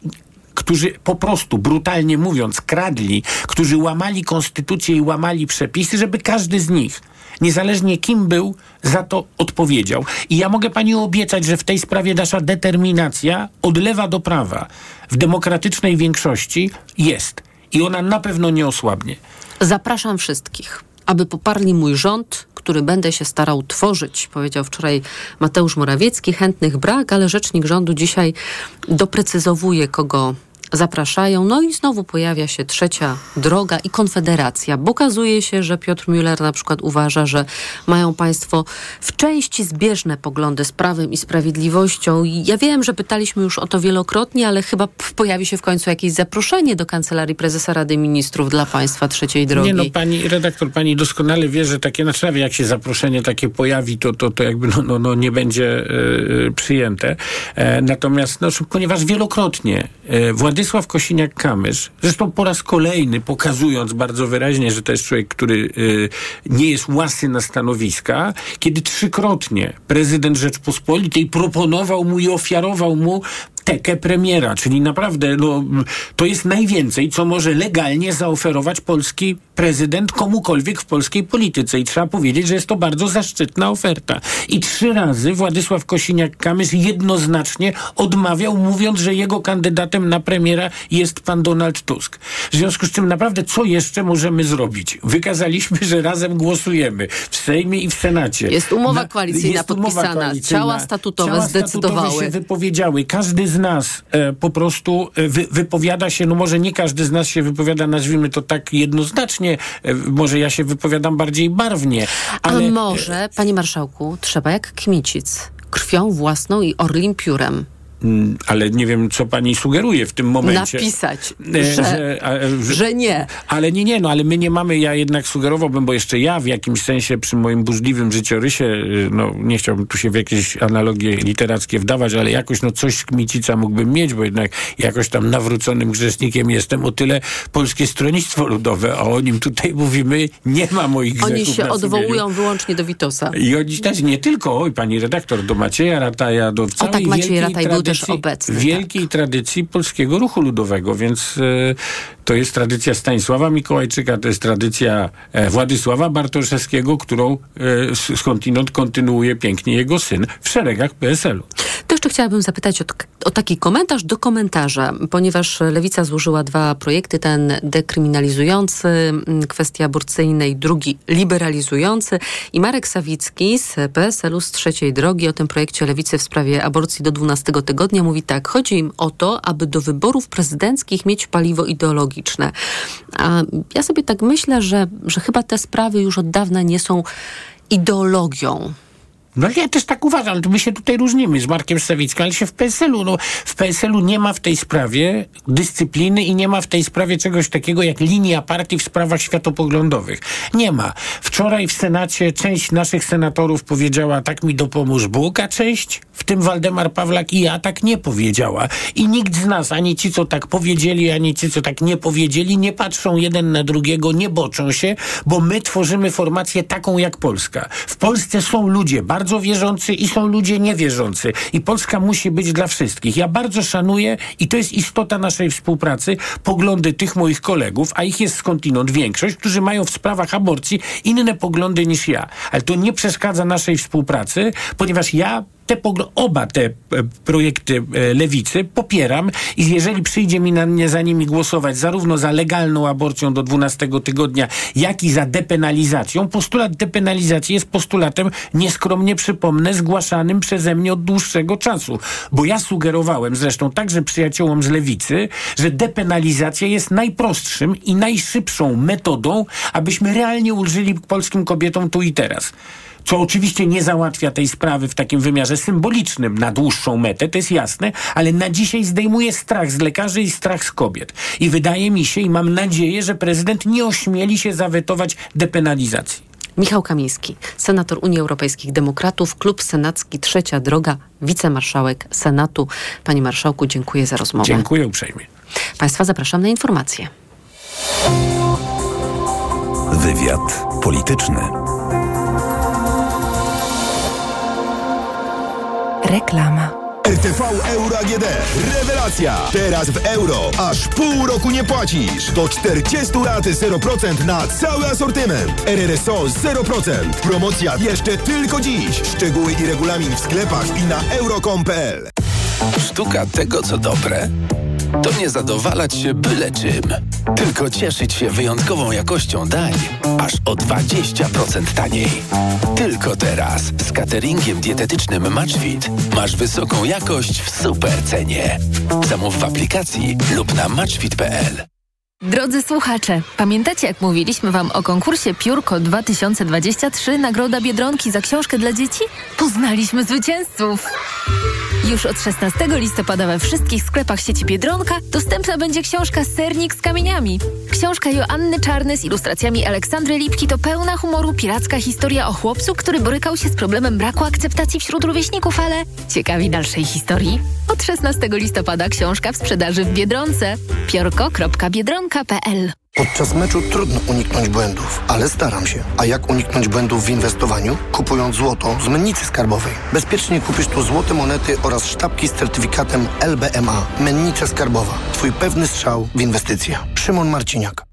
S19: którzy po prostu, brutalnie mówiąc, kradli, którzy łamali konstytucję i łamali przepisy, żeby każdy z nich, niezależnie kim był, za to odpowiedział. I ja mogę pani obiecać, że w tej sprawie nasza determinacja od lewa do prawa w demokratycznej większości jest. I ona na pewno nie osłabnie.
S13: Zapraszam wszystkich, aby poparli mój rząd, który będę się starał tworzyć, powiedział wczoraj Mateusz Morawiecki. Chętnych brak, ale rzecznik rządu dzisiaj doprecyzowuje, kogo zapraszają. No i znowu pojawia się trzecia droga i konfederacja, bo okazuje się, że Piotr Müller na przykład uważa, że mają państwo w części zbieżne poglądy z prawem i sprawiedliwością. I ja wiem, że pytaliśmy już o to wielokrotnie, ale chyba pojawi się w końcu jakieś zaproszenie do Kancelarii Prezesa Rady Ministrów dla państwa trzeciej drogi.
S19: Nie no, pani redaktor, pani doskonale wie, że takie, nawet jak się zaproszenie takie pojawi, to, to, to jakby no, no, no nie będzie e, przyjęte. E, natomiast, no, ponieważ wielokrotnie e, Władysław Kosiniak-Kamysz, zresztą po raz kolejny pokazując bardzo wyraźnie, że to jest człowiek, który e, nie jest łasy na stanowiska, kiedy trzykrotnie prezydent Rzeczpospolitej proponował mu i ofiarował mu tekę premiera, czyli naprawdę no, to jest najwięcej, co może legalnie zaoferować polski prezydent komukolwiek w polskiej polityce i trzeba powiedzieć, że jest to bardzo zaszczytna oferta. I trzy razy Władysław Kosiniak-Kamysz jednoznacznie odmawiał, mówiąc, że jego kandydatem na premiera jest pan Donald Tusk. W związku z czym naprawdę co jeszcze możemy zrobić? Wykazaliśmy, że razem głosujemy w Sejmie i w Senacie.
S13: Jest umowa koalicyjna podpisana. Ciała statutowe
S19: Ciała
S13: zdecydowały.
S19: Statutowe się wypowiedziały. Każdy z nas e, po prostu e, wy, wypowiada się, no może nie każdy z nas się wypowiada, nazwijmy to tak jednoznacznie, e, może ja się wypowiadam bardziej barwnie, ale...
S13: A może, panie marszałku, trzeba jak Kmicic, krwią własną i orlim piórem
S19: Ale nie wiem, co pani sugeruje w tym momencie.
S13: napisać,
S19: E,
S13: że,
S19: a, e,
S13: że nie.
S19: Ale nie, nie, no ale my nie mamy, ja jednak sugerowałbym, bo jeszcze ja w jakimś sensie przy moim burzliwym życiorysie, y, no nie chciałbym tu się w jakieś analogie literackie wdawać, ale jakoś no coś z Kmicica mógłbym mieć, bo jednak jakoś tam nawróconym grzesznikiem jestem o tyle Polskie Stronnictwo Ludowe, a o nim tutaj mówimy, nie ma moich grzechów
S13: Oni się odwołują wyłącznie do Witosa.
S19: I oni też nie tylko, oj pani redaktor, do Macieja Rataja, do całej
S13: tak, Maciej
S19: wielkiej
S13: Rataj był też obecny,
S19: Wielkiej tradycji polskiego ruchu ludowego, więc e, to jest tradycja Stanisława Mikołajczyka, to jest tradycja e, Władysława Bartoszewskiego, którą e, skądinąd kontynuuje pięknie jego syn w szeregach PSL-u.
S13: Chciałabym zapytać o, tak- o taki komentarz do komentarza, ponieważ Lewica złożyła dwa projekty, ten dekryminalizujący mm, kwestie aborcyjne i drugi liberalizujący. I Marek Sawicki z PSL-u z trzeciej drogi o tym projekcie Lewicy w sprawie aborcji do 12 tygodnia mówi tak, chodzi im o to, aby do wyborów prezydenckich mieć paliwo ideologiczne. A ja sobie tak myślę, że, że chyba te sprawy już od dawna nie są ideologią.
S19: No ja też tak uważam, my się tutaj różnimy z Markiem Sawickim, ale się w PSL-u, no w PSL-u nie ma w tej sprawie dyscypliny i nie ma w tej sprawie czegoś takiego jak linia partii w sprawach światopoglądowych. Nie ma. Wczoraj w Senacie część naszych senatorów powiedziała tak mi dopomóż Bóg, a część, w tym Waldemar Pawlak i ja, tak nie powiedziała. I nikt z nas, ani ci, co tak powiedzieli, ani ci, co tak nie powiedzieli, nie patrzą jeden na drugiego, nie boczą się, bo my tworzymy formację taką jak Polska. W Polsce są ludzie bardzo bardzo wierzący i są ludzie niewierzący. I Polska musi być dla wszystkich. Ja bardzo szanuję i to jest istota naszej współpracy, poglądy tych moich kolegów, a ich jest skądinąd większość, którzy mają w sprawach aborcji inne poglądy niż ja. Ale to nie przeszkadza naszej współpracy, ponieważ ja te oba te e, projekty e, lewicy popieram i jeżeli przyjdzie mi na mnie za nimi głosować zarówno za legalną aborcją do 12 tygodnia, jak i za depenalizacją, postulat depenalizacji jest postulatem, nieskromnie przypomnę, zgłaszanym przeze mnie od dłuższego czasu. Bo ja sugerowałem zresztą także przyjaciołom z lewicy, że depenalizacja jest najprostszym i najszybszą metodą, abyśmy realnie ulżyli polskim kobietom tu i teraz co oczywiście nie załatwia tej sprawy w takim wymiarze symbolicznym na dłuższą metę, to jest jasne, ale na dzisiaj zdejmuje strach z lekarzy i strach z kobiet. I wydaje mi się i mam nadzieję, że prezydent nie ośmieli się zawetować depenalizacji.
S13: Michał Kamiński, senator Unii Europejskich Demokratów, Klub Senacki Trzecia Droga, wicemarszałek Senatu. Panie Marszałku, dziękuję za rozmowę.
S19: Dziękuję uprzejmie.
S13: Państwa zapraszam na informacje.
S2: Wywiad polityczny.
S3: Reklama.
S20: RTV Euro AGD. Rewelacja! Teraz w euro. Aż pół roku nie płacisz. Do 40 lat 0% na cały asortyment. RRSO 0%. Promocja jeszcze tylko dziś. Szczegóły i regulamin w sklepach i na euro.com.pl
S21: Sztuka tego, co dobre, to nie zadowalać się byle czym, tylko cieszyć się wyjątkową jakością dań, aż o 20% taniej. Tylko teraz z cateringiem dietetycznym Matchfit masz wysoką jakość w super cenie. Zamów w aplikacji lub na matchfit.pl.
S22: Drodzy słuchacze, pamiętacie jak mówiliśmy Wam o konkursie Piórko 2023 Nagroda Biedronki za książkę dla dzieci? Poznaliśmy zwycięzców! Już od 16 listopada we wszystkich sklepach sieci Biedronka dostępna będzie książka Sernik z kamieniami. Książka Joanny Czarny z ilustracjami Aleksandry Lipki to pełna humoru piracka historia o chłopcu, który borykał się z problemem braku akceptacji wśród rówieśników, ale ciekawi dalszej historii? Od 16 listopada książka w sprzedaży w Biedronce.
S23: Podczas meczu trudno uniknąć błędów, ale staram się. A jak uniknąć błędów w inwestowaniu? Kupując złoto z mennicy skarbowej. Bezpiecznie kupisz tu złote monety oraz sztabki z certyfikatem LBMA. Mennica skarbowa. Twój pewny strzał w inwestycje. Szymon Marciniak.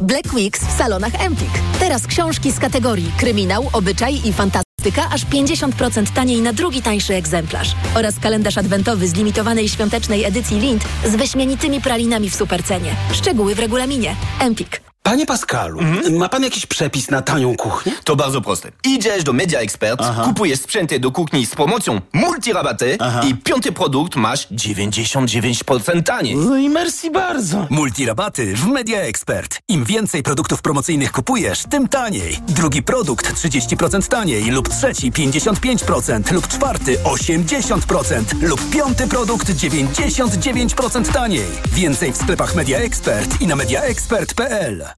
S24: Black Weeks w salonach Empik. Teraz książki z kategorii kryminał, obyczaj i fantastyka aż 50% taniej na drugi tańszy egzemplarz. Oraz kalendarz adwentowy z limitowanej świątecznej edycji Lind z wyśmienitymi pralinami w supercenie. Szczegóły w regulaminie. Empik.
S9: Panie Pascalu, ma pan jakiś przepis na tanią kuchnię?
S25: To bardzo proste. Idziesz do Media Expert, kupujesz sprzęty do kuchni z promocją multirabaty i piąty produkt masz 99% taniej.
S9: No i merci bardzo.
S26: Multirabaty w Media Expert. Im więcej produktów promocyjnych kupujesz, tym taniej. Drugi produkt 30% taniej lub trzeci 55% lub czwarty 80% lub piąty produkt 99% taniej. Więcej w sklepach Media Expert i na mediaexpert.pl.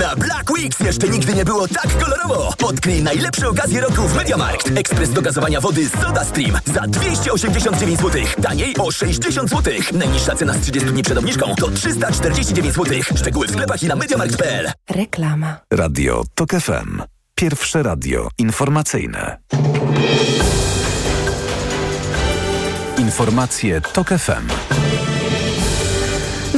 S26: Na Black Weeks jeszcze nigdy nie było tak kolorowo. Odkryj najlepsze okazje roku w MediaMarkt. Ekspres do gazowania wody Soda Stream za 289 zł. Taniej o 60 zł. Najniższa cena z 30 dni przed obniżką to 349 zł. Szczegóły w sklepach i na MediaMarkt.pl.
S3: Reklama.
S2: Radio TOK FM. Pierwsze radio informacyjne. Informacje TOK FM.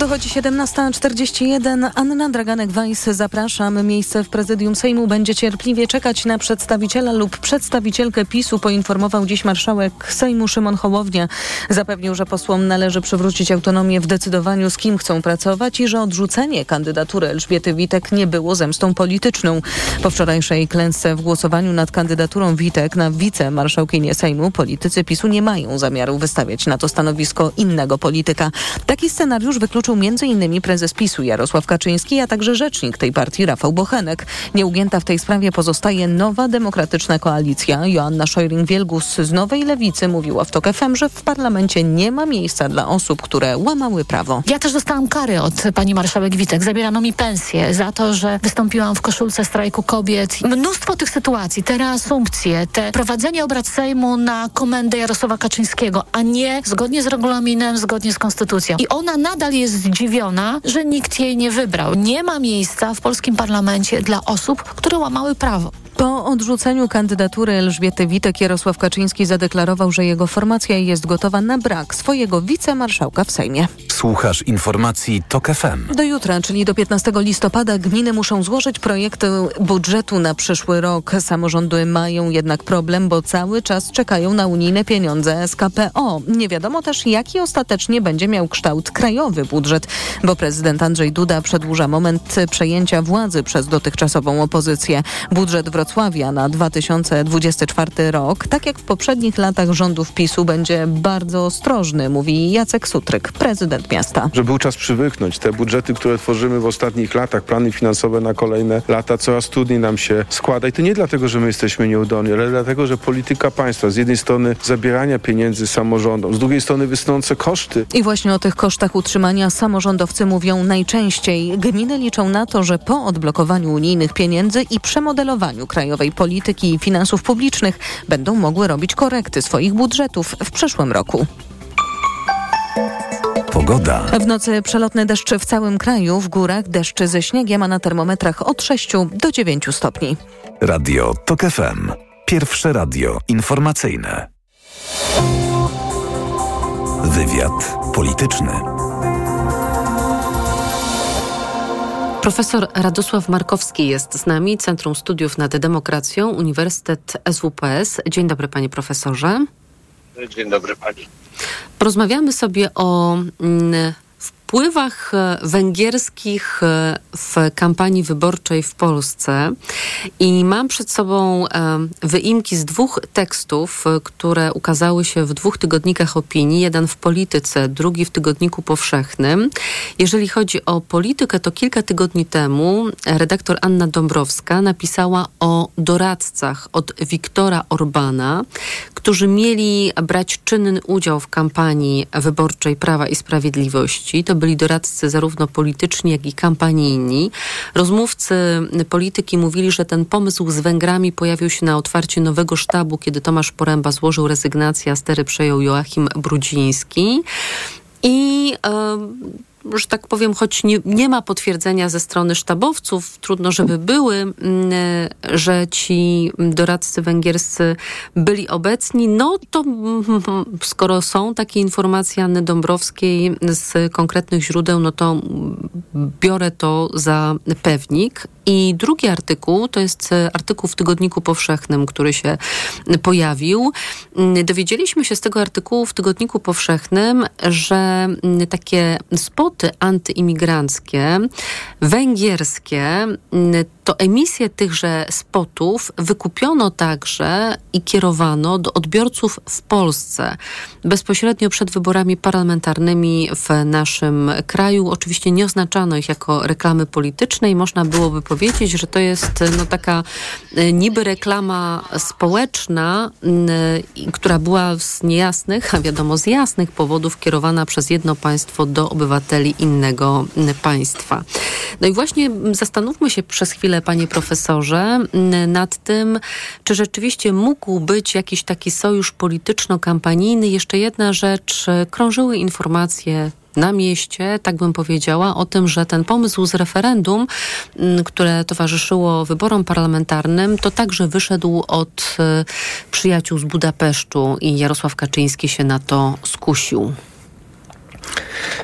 S1: Dochodzi 17.41. Anna Draganek-Weiss, zapraszam. Miejsce w prezydium Sejmu będzie cierpliwie czekać na przedstawiciela lub przedstawicielkę PiSu, poinformował dziś marszałek Sejmu Szymon Hołownia. Zapewnił, że posłom należy przywrócić autonomię w decydowaniu, z kim chcą pracować i że odrzucenie kandydatury Elżbiety Witek nie było zemstą polityczną. Po wczorajszej klęsce w głosowaniu nad kandydaturą Witek na wicemarszałkinię Sejmu politycy PiSu nie mają zamiaru wystawiać na to stanowisko innego polityka. Taki scenariusz wykluczył m.in. prezes PiSu Jarosław Kaczyński, a także rzecznik tej partii Rafał Bochenek. Nieugięta w tej sprawie pozostaje nowa demokratyczna koalicja. Joanna Szojring-Wielgus z Nowej Lewicy mówiła w TOK FM, że w parlamencie nie ma miejsca dla osób, które łamały prawo.
S27: Ja też dostałam kary od pani marszałek Witek. Zabierano mi pensję za to, że wystąpiłam w koszulce strajku kobiet. Mnóstwo tych sytuacji, te reasumpcje, te prowadzenie obrad Sejmu na komendę Jarosława Kaczyńskiego, a nie zgodnie z regulaminem, zgodnie z konstytucją. I ona nadal jest zdziwiona, że nikt jej nie wybrał. Nie ma miejsca w polskim parlamencie dla osób, które łamały prawo.
S1: Po odrzuceniu kandydatury Elżbiety Witek Jarosław Kaczyński zadeklarował, że jego formacja jest gotowa na brak swojego wicemarszałka w Sejmie.
S2: Słuchasz informacji TOK FM.
S1: Do jutra, czyli do 15 listopada, gminy muszą złożyć projekty budżetu na przyszły rok. Samorządy mają jednak problem, bo cały czas czekają na unijne pieniądze z KPO. Nie wiadomo też, jaki ostatecznie będzie miał kształt krajowy budżet, bo prezydent Andrzej Duda przedłuża moment przejęcia władzy przez dotychczasową opozycję. Budżet Wrocławia na 2024 rok, tak jak w poprzednich latach rządów PiSu, będzie bardzo ostrożny, mówi Jacek Sutryk, prezydent miasta.
S28: Że był czas przywyknąć. Te budżety, które tworzymy w ostatnich latach, plany finansowe na kolejne lata, coraz trudniej nam się składa. I to nie dlatego, że my jesteśmy nieudolni, ale dlatego, że polityka państwa z jednej strony zabierania pieniędzy samorządom, z drugiej strony wysnące koszty.
S1: I właśnie o tych kosztach utrzymania samorządowcy mówią najczęściej. Gminy liczą na to, że po odblokowaniu unijnych pieniędzy i przemodelowaniu krajowej polityki i finansów publicznych będą mogły robić korekty swoich budżetów w przyszłym roku.
S2: Pogoda.
S1: W nocy przelotne deszcze w całym kraju, w górach deszcze ze śniegiem, a na termometrach od 6 do 9 stopni.
S2: Radio TOK FM. Pierwsze radio informacyjne. Wywiad polityczny.
S13: Profesor Radosław Markowski jest z nami, Centrum Studiów nad Demokracją, Uniwersytet SWPS. Dzień dobry, panie profesorze.
S29: Dzień dobry pani.
S13: Porozmawiamy sobie o mm, wpływach węgierskich w kampanii wyborczej w Polsce i mam przed sobą wyimki z dwóch tekstów, które ukazały się w dwóch tygodnikach opinii, jeden w Polityce, drugi w Tygodniku Powszechnym. Jeżeli chodzi o politykę, to kilka tygodni temu redaktor Anna Dąbrowska napisała o doradcach od Wiktora Orbana, którzy mieli brać czynny udział w kampanii wyborczej Prawa i Sprawiedliwości. To byli doradcy zarówno polityczni, jak i kampanijni. Rozmówcy polityki mówili, że ten pomysł z Węgrami pojawił się na otwarciu nowego sztabu, kiedy Tomasz Poręba złożył rezygnację, a stery przejął Joachim Brudziński. I że tak powiem, choć nie, nie, ma potwierdzenia ze strony sztabowców, trudno, żeby były, że ci doradcy węgierscy byli obecni, no to skoro są takie informacje Anny Dąbrowskiej z konkretnych źródeł, no to biorę to za pewnik. I drugi artykuł, to jest artykuł w Tygodniku Powszechnym, który się pojawił. Dowiedzieliśmy się z tego artykułu w Tygodniku Powszechnym, że takie spoty antyimigranckie, węgierskie, to emisję tychże spotów wykupiono także i kierowano do odbiorców w Polsce. Bezpośrednio przed wyborami parlamentarnymi w naszym kraju. Oczywiście nie oznaczano ich jako reklamy politycznej. Można byłoby powiedzieć, że to jest no, taka e, niby reklama społeczna, która była z niejasnych, a wiadomo z jasnych powodów kierowana przez jedno państwo do obywateli innego państwa. No i właśnie zastanówmy się przez chwilę, panie profesorze, nad tym, czy rzeczywiście mógł być jakiś taki sojusz polityczno-kampanijny. Jeszcze jedna rzecz, krążyły informacje na mieście, tak bym powiedziała, o tym, że ten pomysł z referendum, które towarzyszyło wyborom parlamentarnym, to także wyszedł od e, przyjaciół z Budapesztu i Jarosław Kaczyński się na to skusił.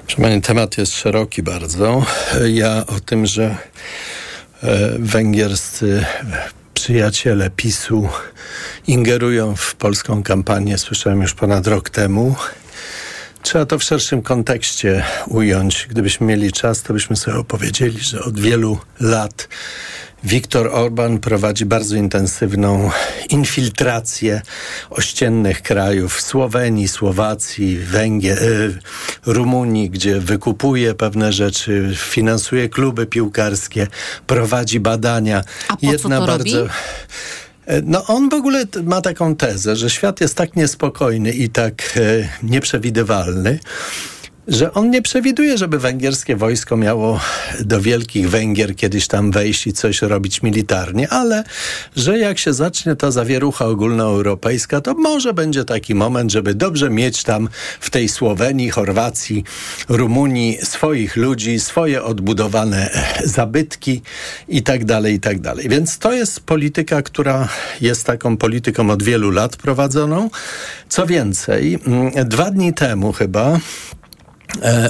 S30: Proszę Pani, temat jest szeroki bardzo. Ja o tym, że węgierscy przyjaciele PiSu ingerują w polską kampanię, słyszałem już ponad rok temu. Trzeba to w szerszym kontekście ująć. Gdybyśmy mieli czas, to byśmy sobie opowiedzieli, że od wielu lat Viktor Orban prowadzi bardzo intensywną infiltrację ościennych krajów Słowenii, Słowacji, Węgier, y, Rumunii, gdzie wykupuje pewne rzeczy, finansuje kluby piłkarskie, prowadzi badania.
S13: A po Jedna co to bardzo. Robi?
S30: E, no on w ogóle ma taką tezę, że świat jest tak niespokojny i tak e, nieprzewidywalny, że on nie przewiduje, żeby węgierskie wojsko miało do Wielkich Węgier kiedyś tam wejść i coś robić militarnie, ale że jak się zacznie ta zawierucha ogólnoeuropejska, to może będzie taki moment, żeby dobrze mieć tam w tej Słowenii, Chorwacji, Rumunii swoich ludzi, swoje odbudowane zabytki i tak dalej, i tak dalej. Więc to jest polityka, która jest taką polityką od wielu lat prowadzoną. Co więcej, mm, dwa dni temu chyba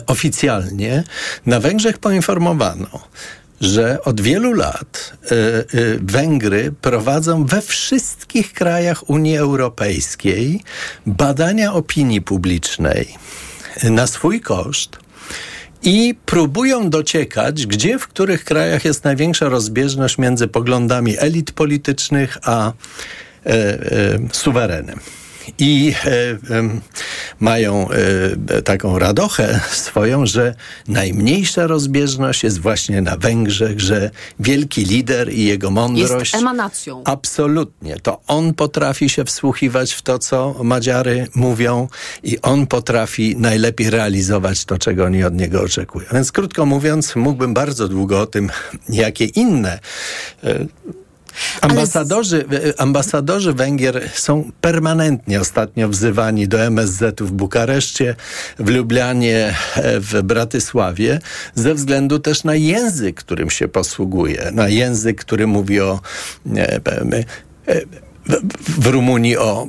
S30: oficjalnie na Węgrzech poinformowano, że od wielu lat y, y, Węgry prowadzą we wszystkich krajach Unii Europejskiej badania opinii publicznej na swój koszt i próbują dociekać, gdzie w których krajach jest największa rozbieżność między poglądami elit politycznych a y, suwerenem. I e, e, mają e, taką radochę *laughs* swoją, że najmniejsza rozbieżność jest właśnie na Węgrzech, że wielki lider i jego mądrość...
S13: Jest emanacją.
S30: Absolutnie. To on potrafi się wsłuchiwać w to, co Madziary mówią i on potrafi najlepiej realizować to, czego oni od niego oczekują. Więc krótko mówiąc, mógłbym bardzo długo o tym, *laughs* jakie inne e, Ambasadorzy, z... ambasadorzy Węgier są permanentnie ostatnio wzywani do MSZ-u w Bukareszcie, w Lublianie, w Bratysławie, ze względu też na język, którym się posługuje, na język, który mówi o e, e, w Rumunii o,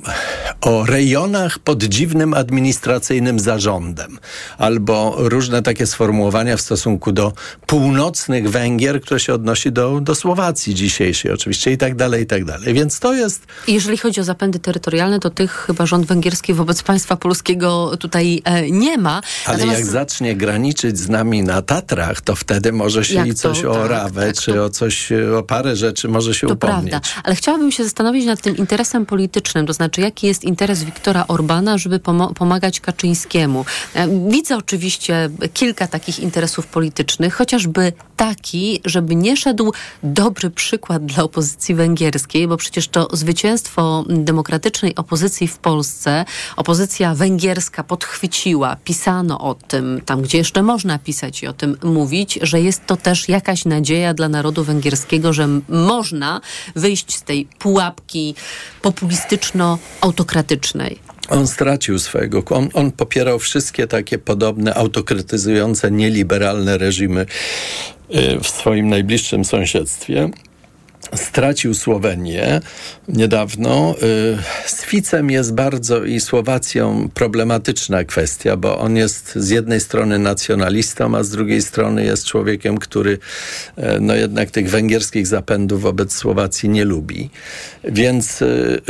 S30: o rejonach pod dziwnym administracyjnym zarządem, albo różne takie sformułowania w stosunku do północnych Węgier, które się odnosi do, do Słowacji dzisiejszej oczywiście i tak dalej, i tak dalej. Więc to jest...
S13: Jeżeli chodzi o zapędy terytorialne, to tych chyba rząd węgierski wobec państwa polskiego tutaj e, nie ma.
S30: Ale Natomiast... jak zacznie graniczyć z nami na Tatrach, to wtedy może się jak i coś to? o tak, Rawę, tak, czy to... o coś, o parę rzeczy może się to upomnieć. Prawda.
S13: Ale chciałabym się zastanowić nad tym interesem politycznym, to znaczy jaki jest interes Wiktora Orbana, żeby pomagać Kaczyńskiemu. E, widzę oczywiście kilka takich interesów politycznych, chociażby taki, żeby nie szedł dobry przykład dla opozycji węgierskiej, bo przecież to zwycięstwo demokratycznej opozycji w Polsce, opozycja węgierska podchwyciła, pisano o tym, tam gdzie jeszcze można pisać i o tym mówić, że jest to też jakaś nadzieja dla narodu węgierskiego, że można wyjść z tej pułapki populistyczno-autokratycznej.
S30: On stracił swojego. On, on, popierał wszystkie takie podobne autokrytyzujące, nieliberalne reżimy y, w swoim najbliższym sąsiedztwie stracił Słowenię niedawno. Y, z Ficem jest bardzo i Słowacją problematyczna kwestia, bo on jest z jednej strony nacjonalistą, a z drugiej strony jest człowiekiem, który e, no jednak tych węgierskich zapędów wobec Słowacji nie lubi. Więc y,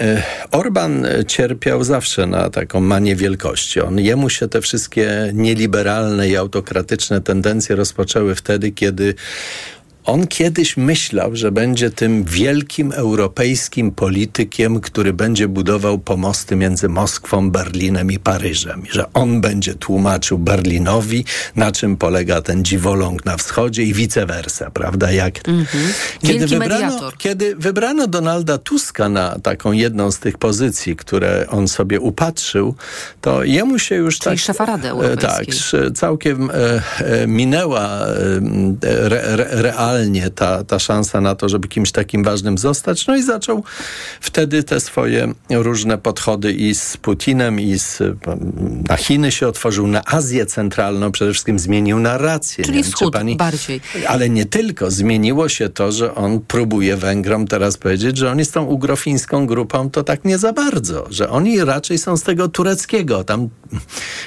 S30: y, Orban cierpiał zawsze na taką manię wielkości. On, jemu się te wszystkie nieliberalne i autokratyczne tendencje rozpoczęły wtedy, kiedy On kiedyś myślał, że będzie tym wielkim europejskim politykiem, który będzie budował pomosty między Moskwą, Berlinem i Paryżem. Że on będzie tłumaczył Berlinowi, na czym polega ten dziwoląg na wschodzie i vice versa, prawda? Jak...
S13: Mhm.
S30: Kiedy,
S13: Wielki
S30: wybrano,
S13: mediator.
S30: kiedy wybrano Donalda Tuska na taką jedną z tych pozycji, które on sobie upatrzył, to jemu się już
S13: Czyli
S30: tak...
S13: szefa Rady
S30: e,
S13: Europejskiej.
S30: Tak, całkiem e, e, minęła e, re, re, realnie ta, ta szansa na to, żeby kimś takim ważnym zostać. No i zaczął wtedy te swoje różne podchody i z Putinem, i z, na Chiny się otworzył, na Azję Centralną, przede wszystkim zmienił narrację.
S13: Czyli
S30: Nie wiem,
S13: wschód
S30: pani-
S13: bardziej.
S30: ale nie tylko. Zmieniło się to, że on próbuje Węgrom teraz powiedzieć, że oni z tą ugrofińską grupą to tak nie za bardzo, że oni raczej są z tego tureckiego. Tam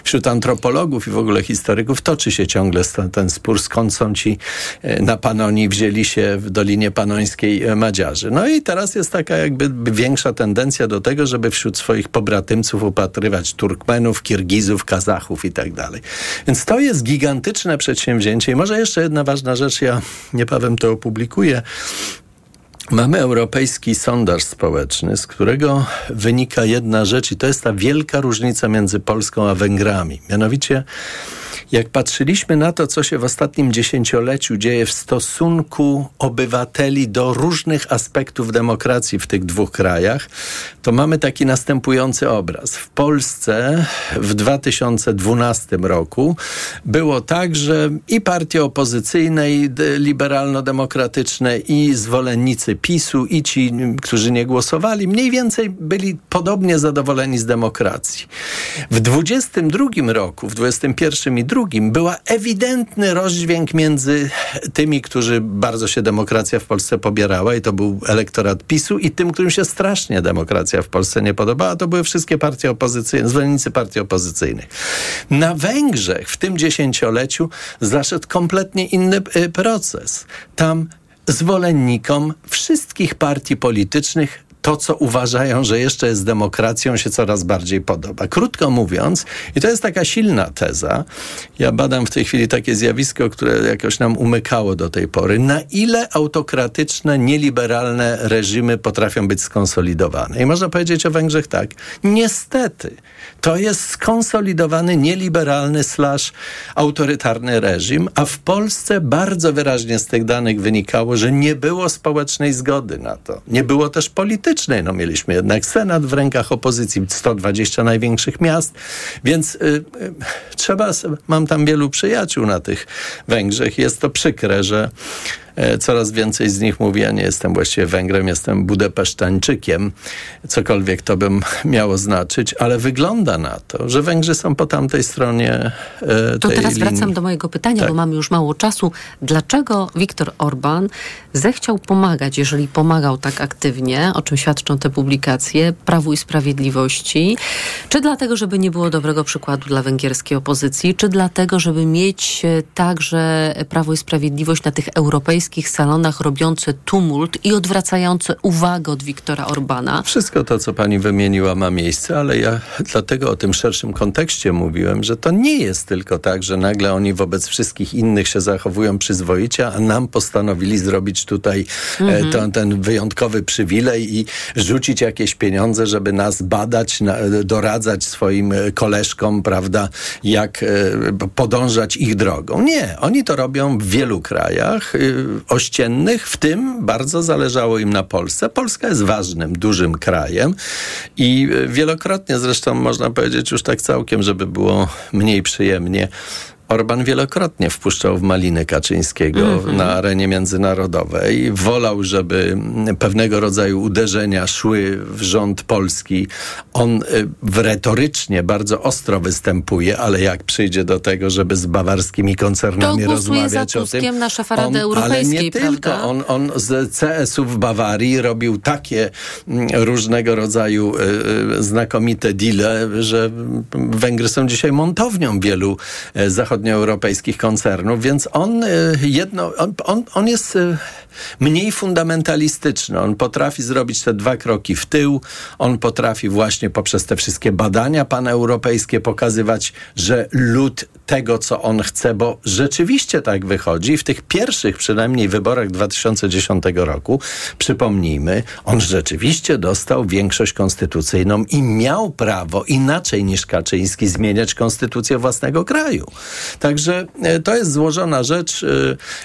S30: wśród antropologów i w ogóle historyków toczy się ciągle ten, spór, skąd są ci e, na Panonii wzięli się w Dolinie Panońskiej e, Madziarzy. No i teraz jest taka jakby większa tendencja do tego, żeby wśród swoich pobratymców upatrywać Turkmenów, Kirgizów, Kazachów i tak dalej. Więc to jest gigantyczne przedsięwzięcie. I może jeszcze jedna ważna rzecz, ja niebawem to opublikuję. Mamy europejski sondaż społeczny, z którego wynika jedna rzecz, i to jest ta wielka różnica między Polską a Węgrami. Mianowicie, jak patrzyliśmy na to, co się w ostatnim dziesięcioleciu dzieje w stosunku obywateli do różnych aspektów demokracji w tych dwóch krajach, to mamy taki następujący obraz. W Polsce w 2012 roku było tak, że i partie opozycyjne, i liberalno-demokratyczne, i zwolennicy PiSu, i ci, którzy nie głosowali, mniej więcej byli podobnie zadowoleni z demokracji. W 22 roku, w 21 i drugim była ewidentny rozdźwięk między tymi, którzy bardzo się demokracja w Polsce pobierała i to był elektorat PiSu i tym, którym się strasznie demokracja w Polsce nie podobała, to były wszystkie partie opozycyjne, zwolennicy partii opozycyjnych. Na Węgrzech w tym dziesięcioleciu zaszedł kompletnie inny y, proces. Tam zwolennikom wszystkich partii politycznych to, co uważają, że jeszcze jest demokracją, się coraz bardziej podoba. Krótko mówiąc, i to jest taka silna teza, ja badam w tej chwili takie zjawisko, które jakoś nam umykało do tej pory, na ile autokratyczne, nieliberalne reżimy potrafią być skonsolidowane. I można powiedzieć o Węgrzech tak, niestety, to jest skonsolidowany, nieliberalny slash autorytarny reżim, a w Polsce bardzo wyraźnie z tych danych wynikało, że nie było społecznej zgody na to. Nie było też politycznej. No, mieliśmy jednak Senat w rękach opozycji, 120 największych miast, więc y, y, trzeba, mam tam wielu przyjaciół na tych Węgrzech. Jest to przykre, że coraz więcej z nich mówi, ja nie jestem właściwie Węgrem, jestem Budapesztańczykiem, cokolwiek to bym *laughs* miało znaczyć, ale wygląda na to, że Węgrzy są po tamtej stronie e,
S13: To
S30: tej
S13: teraz
S30: linii.
S13: wracam do mojego pytania,
S30: Tak.
S13: bo mamy już mało czasu. Dlaczego Viktor Orban zechciał pomagać, jeżeli pomagał tak aktywnie, o czym świadczą te publikacje, Prawu i Sprawiedliwości? Czy dlatego, żeby nie było dobrego przykładu dla węgierskiej opozycji, czy dlatego, żeby mieć e, także Prawo i Sprawiedliwość na tych europejskich salonach robiące tumult i odwracające uwagę od Viktora Orbana?
S30: Wszystko to, co pani wymieniła, ma miejsce, ale ja dlatego o tym szerszym kontekście mówiłem, że to nie jest tylko tak, że nagle oni wobec wszystkich innych się zachowują przyzwoicie, a nam postanowili zrobić tutaj
S31: Mhm.
S30: e, to, ten wyjątkowy przywilej i rzucić jakieś pieniądze, żeby nas badać, na, doradzać swoim e, koleżkom, prawda, jak e, podążać ich drogą. Nie, oni to robią w wielu krajach y, ościennych, w tym bardzo zależało im na Polsce. Polska jest ważnym, dużym krajem i y, wielokrotnie, zresztą można powiedzieć już tak całkiem, żeby było mniej przyjemnie, Orban wielokrotnie wpuszczał w maliny Kaczyńskiego
S31: Mhm.
S30: na arenie międzynarodowej. Wolał, żeby pewnego rodzaju uderzenia szły w rząd polski. On y, w retorycznie bardzo ostro występuje, ale jak przyjdzie do tego, żeby z bawarskimi
S13: To
S30: koncernami
S13: za
S30: rozmawiać o tym...
S13: Na szefa Rady
S30: on,
S13: Europejskiej,
S30: ale nie
S13: prawda?
S30: tylko. On, on z CS-u w Bawarii robił takie mm, różnego rodzaju y, y, znakomite deale, że Węgry są dzisiaj montownią wielu zachodnich zachodnioeuropejskich koncernów, więc on y, jedno, on, on, on jest y, mniej fundamentalistyczny. On potrafi zrobić te dwa kroki w tył. On potrafi właśnie poprzez te wszystkie badania paneuropejskie pokazywać, że lud tego, co on chce, bo rzeczywiście tak wychodzi. W tych pierwszych przynajmniej wyborach 2010 roku, przypomnijmy, on rzeczywiście dostał większość konstytucyjną i miał prawo inaczej niż Kaczyński zmieniać konstytucję własnego kraju. Także e, to jest złożona rzecz. e,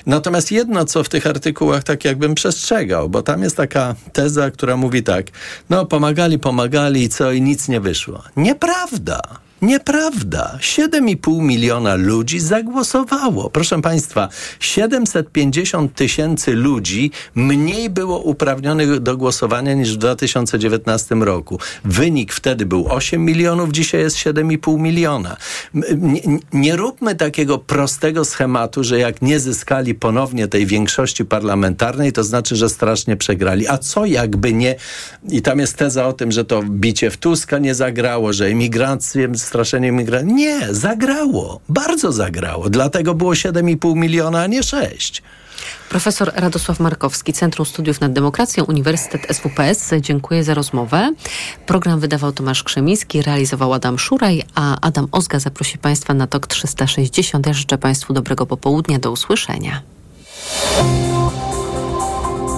S30: Natomiast jedno, co w tych artykułach tak jakbym przestrzegał, bo tam jest taka teza, która mówi tak, no pomagali, pomagali i co, i nic nie wyszło. Nieprawda. Nieprawda. 7,5 miliona ludzi zagłosowało. Proszę Państwa, 750 tysięcy ludzi mniej było uprawnionych do głosowania niż w 2019 roku. Wynik wtedy był 8 milionów, dzisiaj jest 7,5 miliona. Nie, nie róbmy takiego prostego schematu, że jak nie zyskali ponownie tej większości parlamentarnej, to znaczy, że strasznie przegrali. A co jakby nie... I tam jest teza o tym, że to bicie w Tuska nie zagrało, że emigrację, straszenie emigracji. Nie, zagrało. Bardzo zagrało. Dlatego było 7,5 miliona, a nie 6.
S13: Profesor Radosław Markowski, Centrum Studiów nad Demokracją, Uniwersytet SWPS. Dziękuję za rozmowę. Program wydawał Tomasz Krzemiński, realizował Adam Szuraj, a Adam Ozga zaprosi Państwa na TOK 360. Ja życzę Państwu dobrego popołudnia. Do usłyszenia.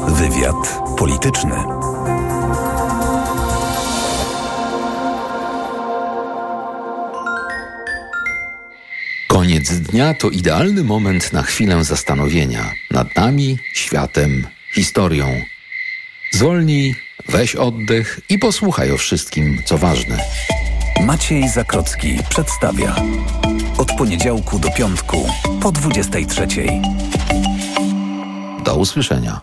S2: Wywiad polityczny.
S31: Koniec dnia to idealny moment na chwilę zastanowienia nad nami, światem, historią. Zwolnij, weź oddech i posłuchaj o wszystkim, co ważne.
S2: Maciej Zakrocki przedstawia. Od poniedziałku do piątku po 23.
S31: Do usłyszenia.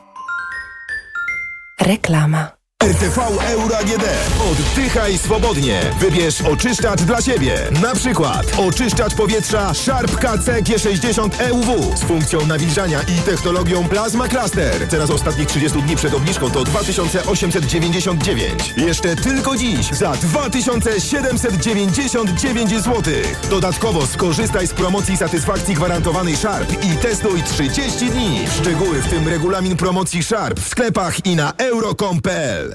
S3: Reklama.
S32: RTV Euro AGD. Oddychaj swobodnie. Wybierz oczyszczacz dla siebie. Na przykład oczyszczacz powietrza Sharp KC G60 EUW z funkcją nawilżania i technologią Plasma Cluster. Cena z ostatnich 30 dni przed obniżką to 2899. Jeszcze tylko dziś za 2799 zł. Dodatkowo skorzystaj z promocji satysfakcji gwarantowanej Sharp i testuj 30 dni. Szczegóły w tym regulamin promocji Sharp w sklepach i na euro.com.pl.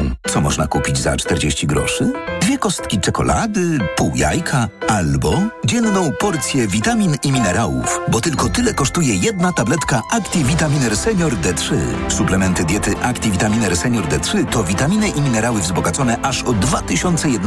S33: Co można kupić za 40 groszy? Dwie kostki czekolady, pół jajka albo dzienną porcję witamin i minerałów, bo tylko tyle kosztuje jedna tabletka ActiVitaminer Senior D3. Suplementy diety ActiVitaminer Senior D3 to witaminy i minerały wzbogacone aż o 2000 jednostek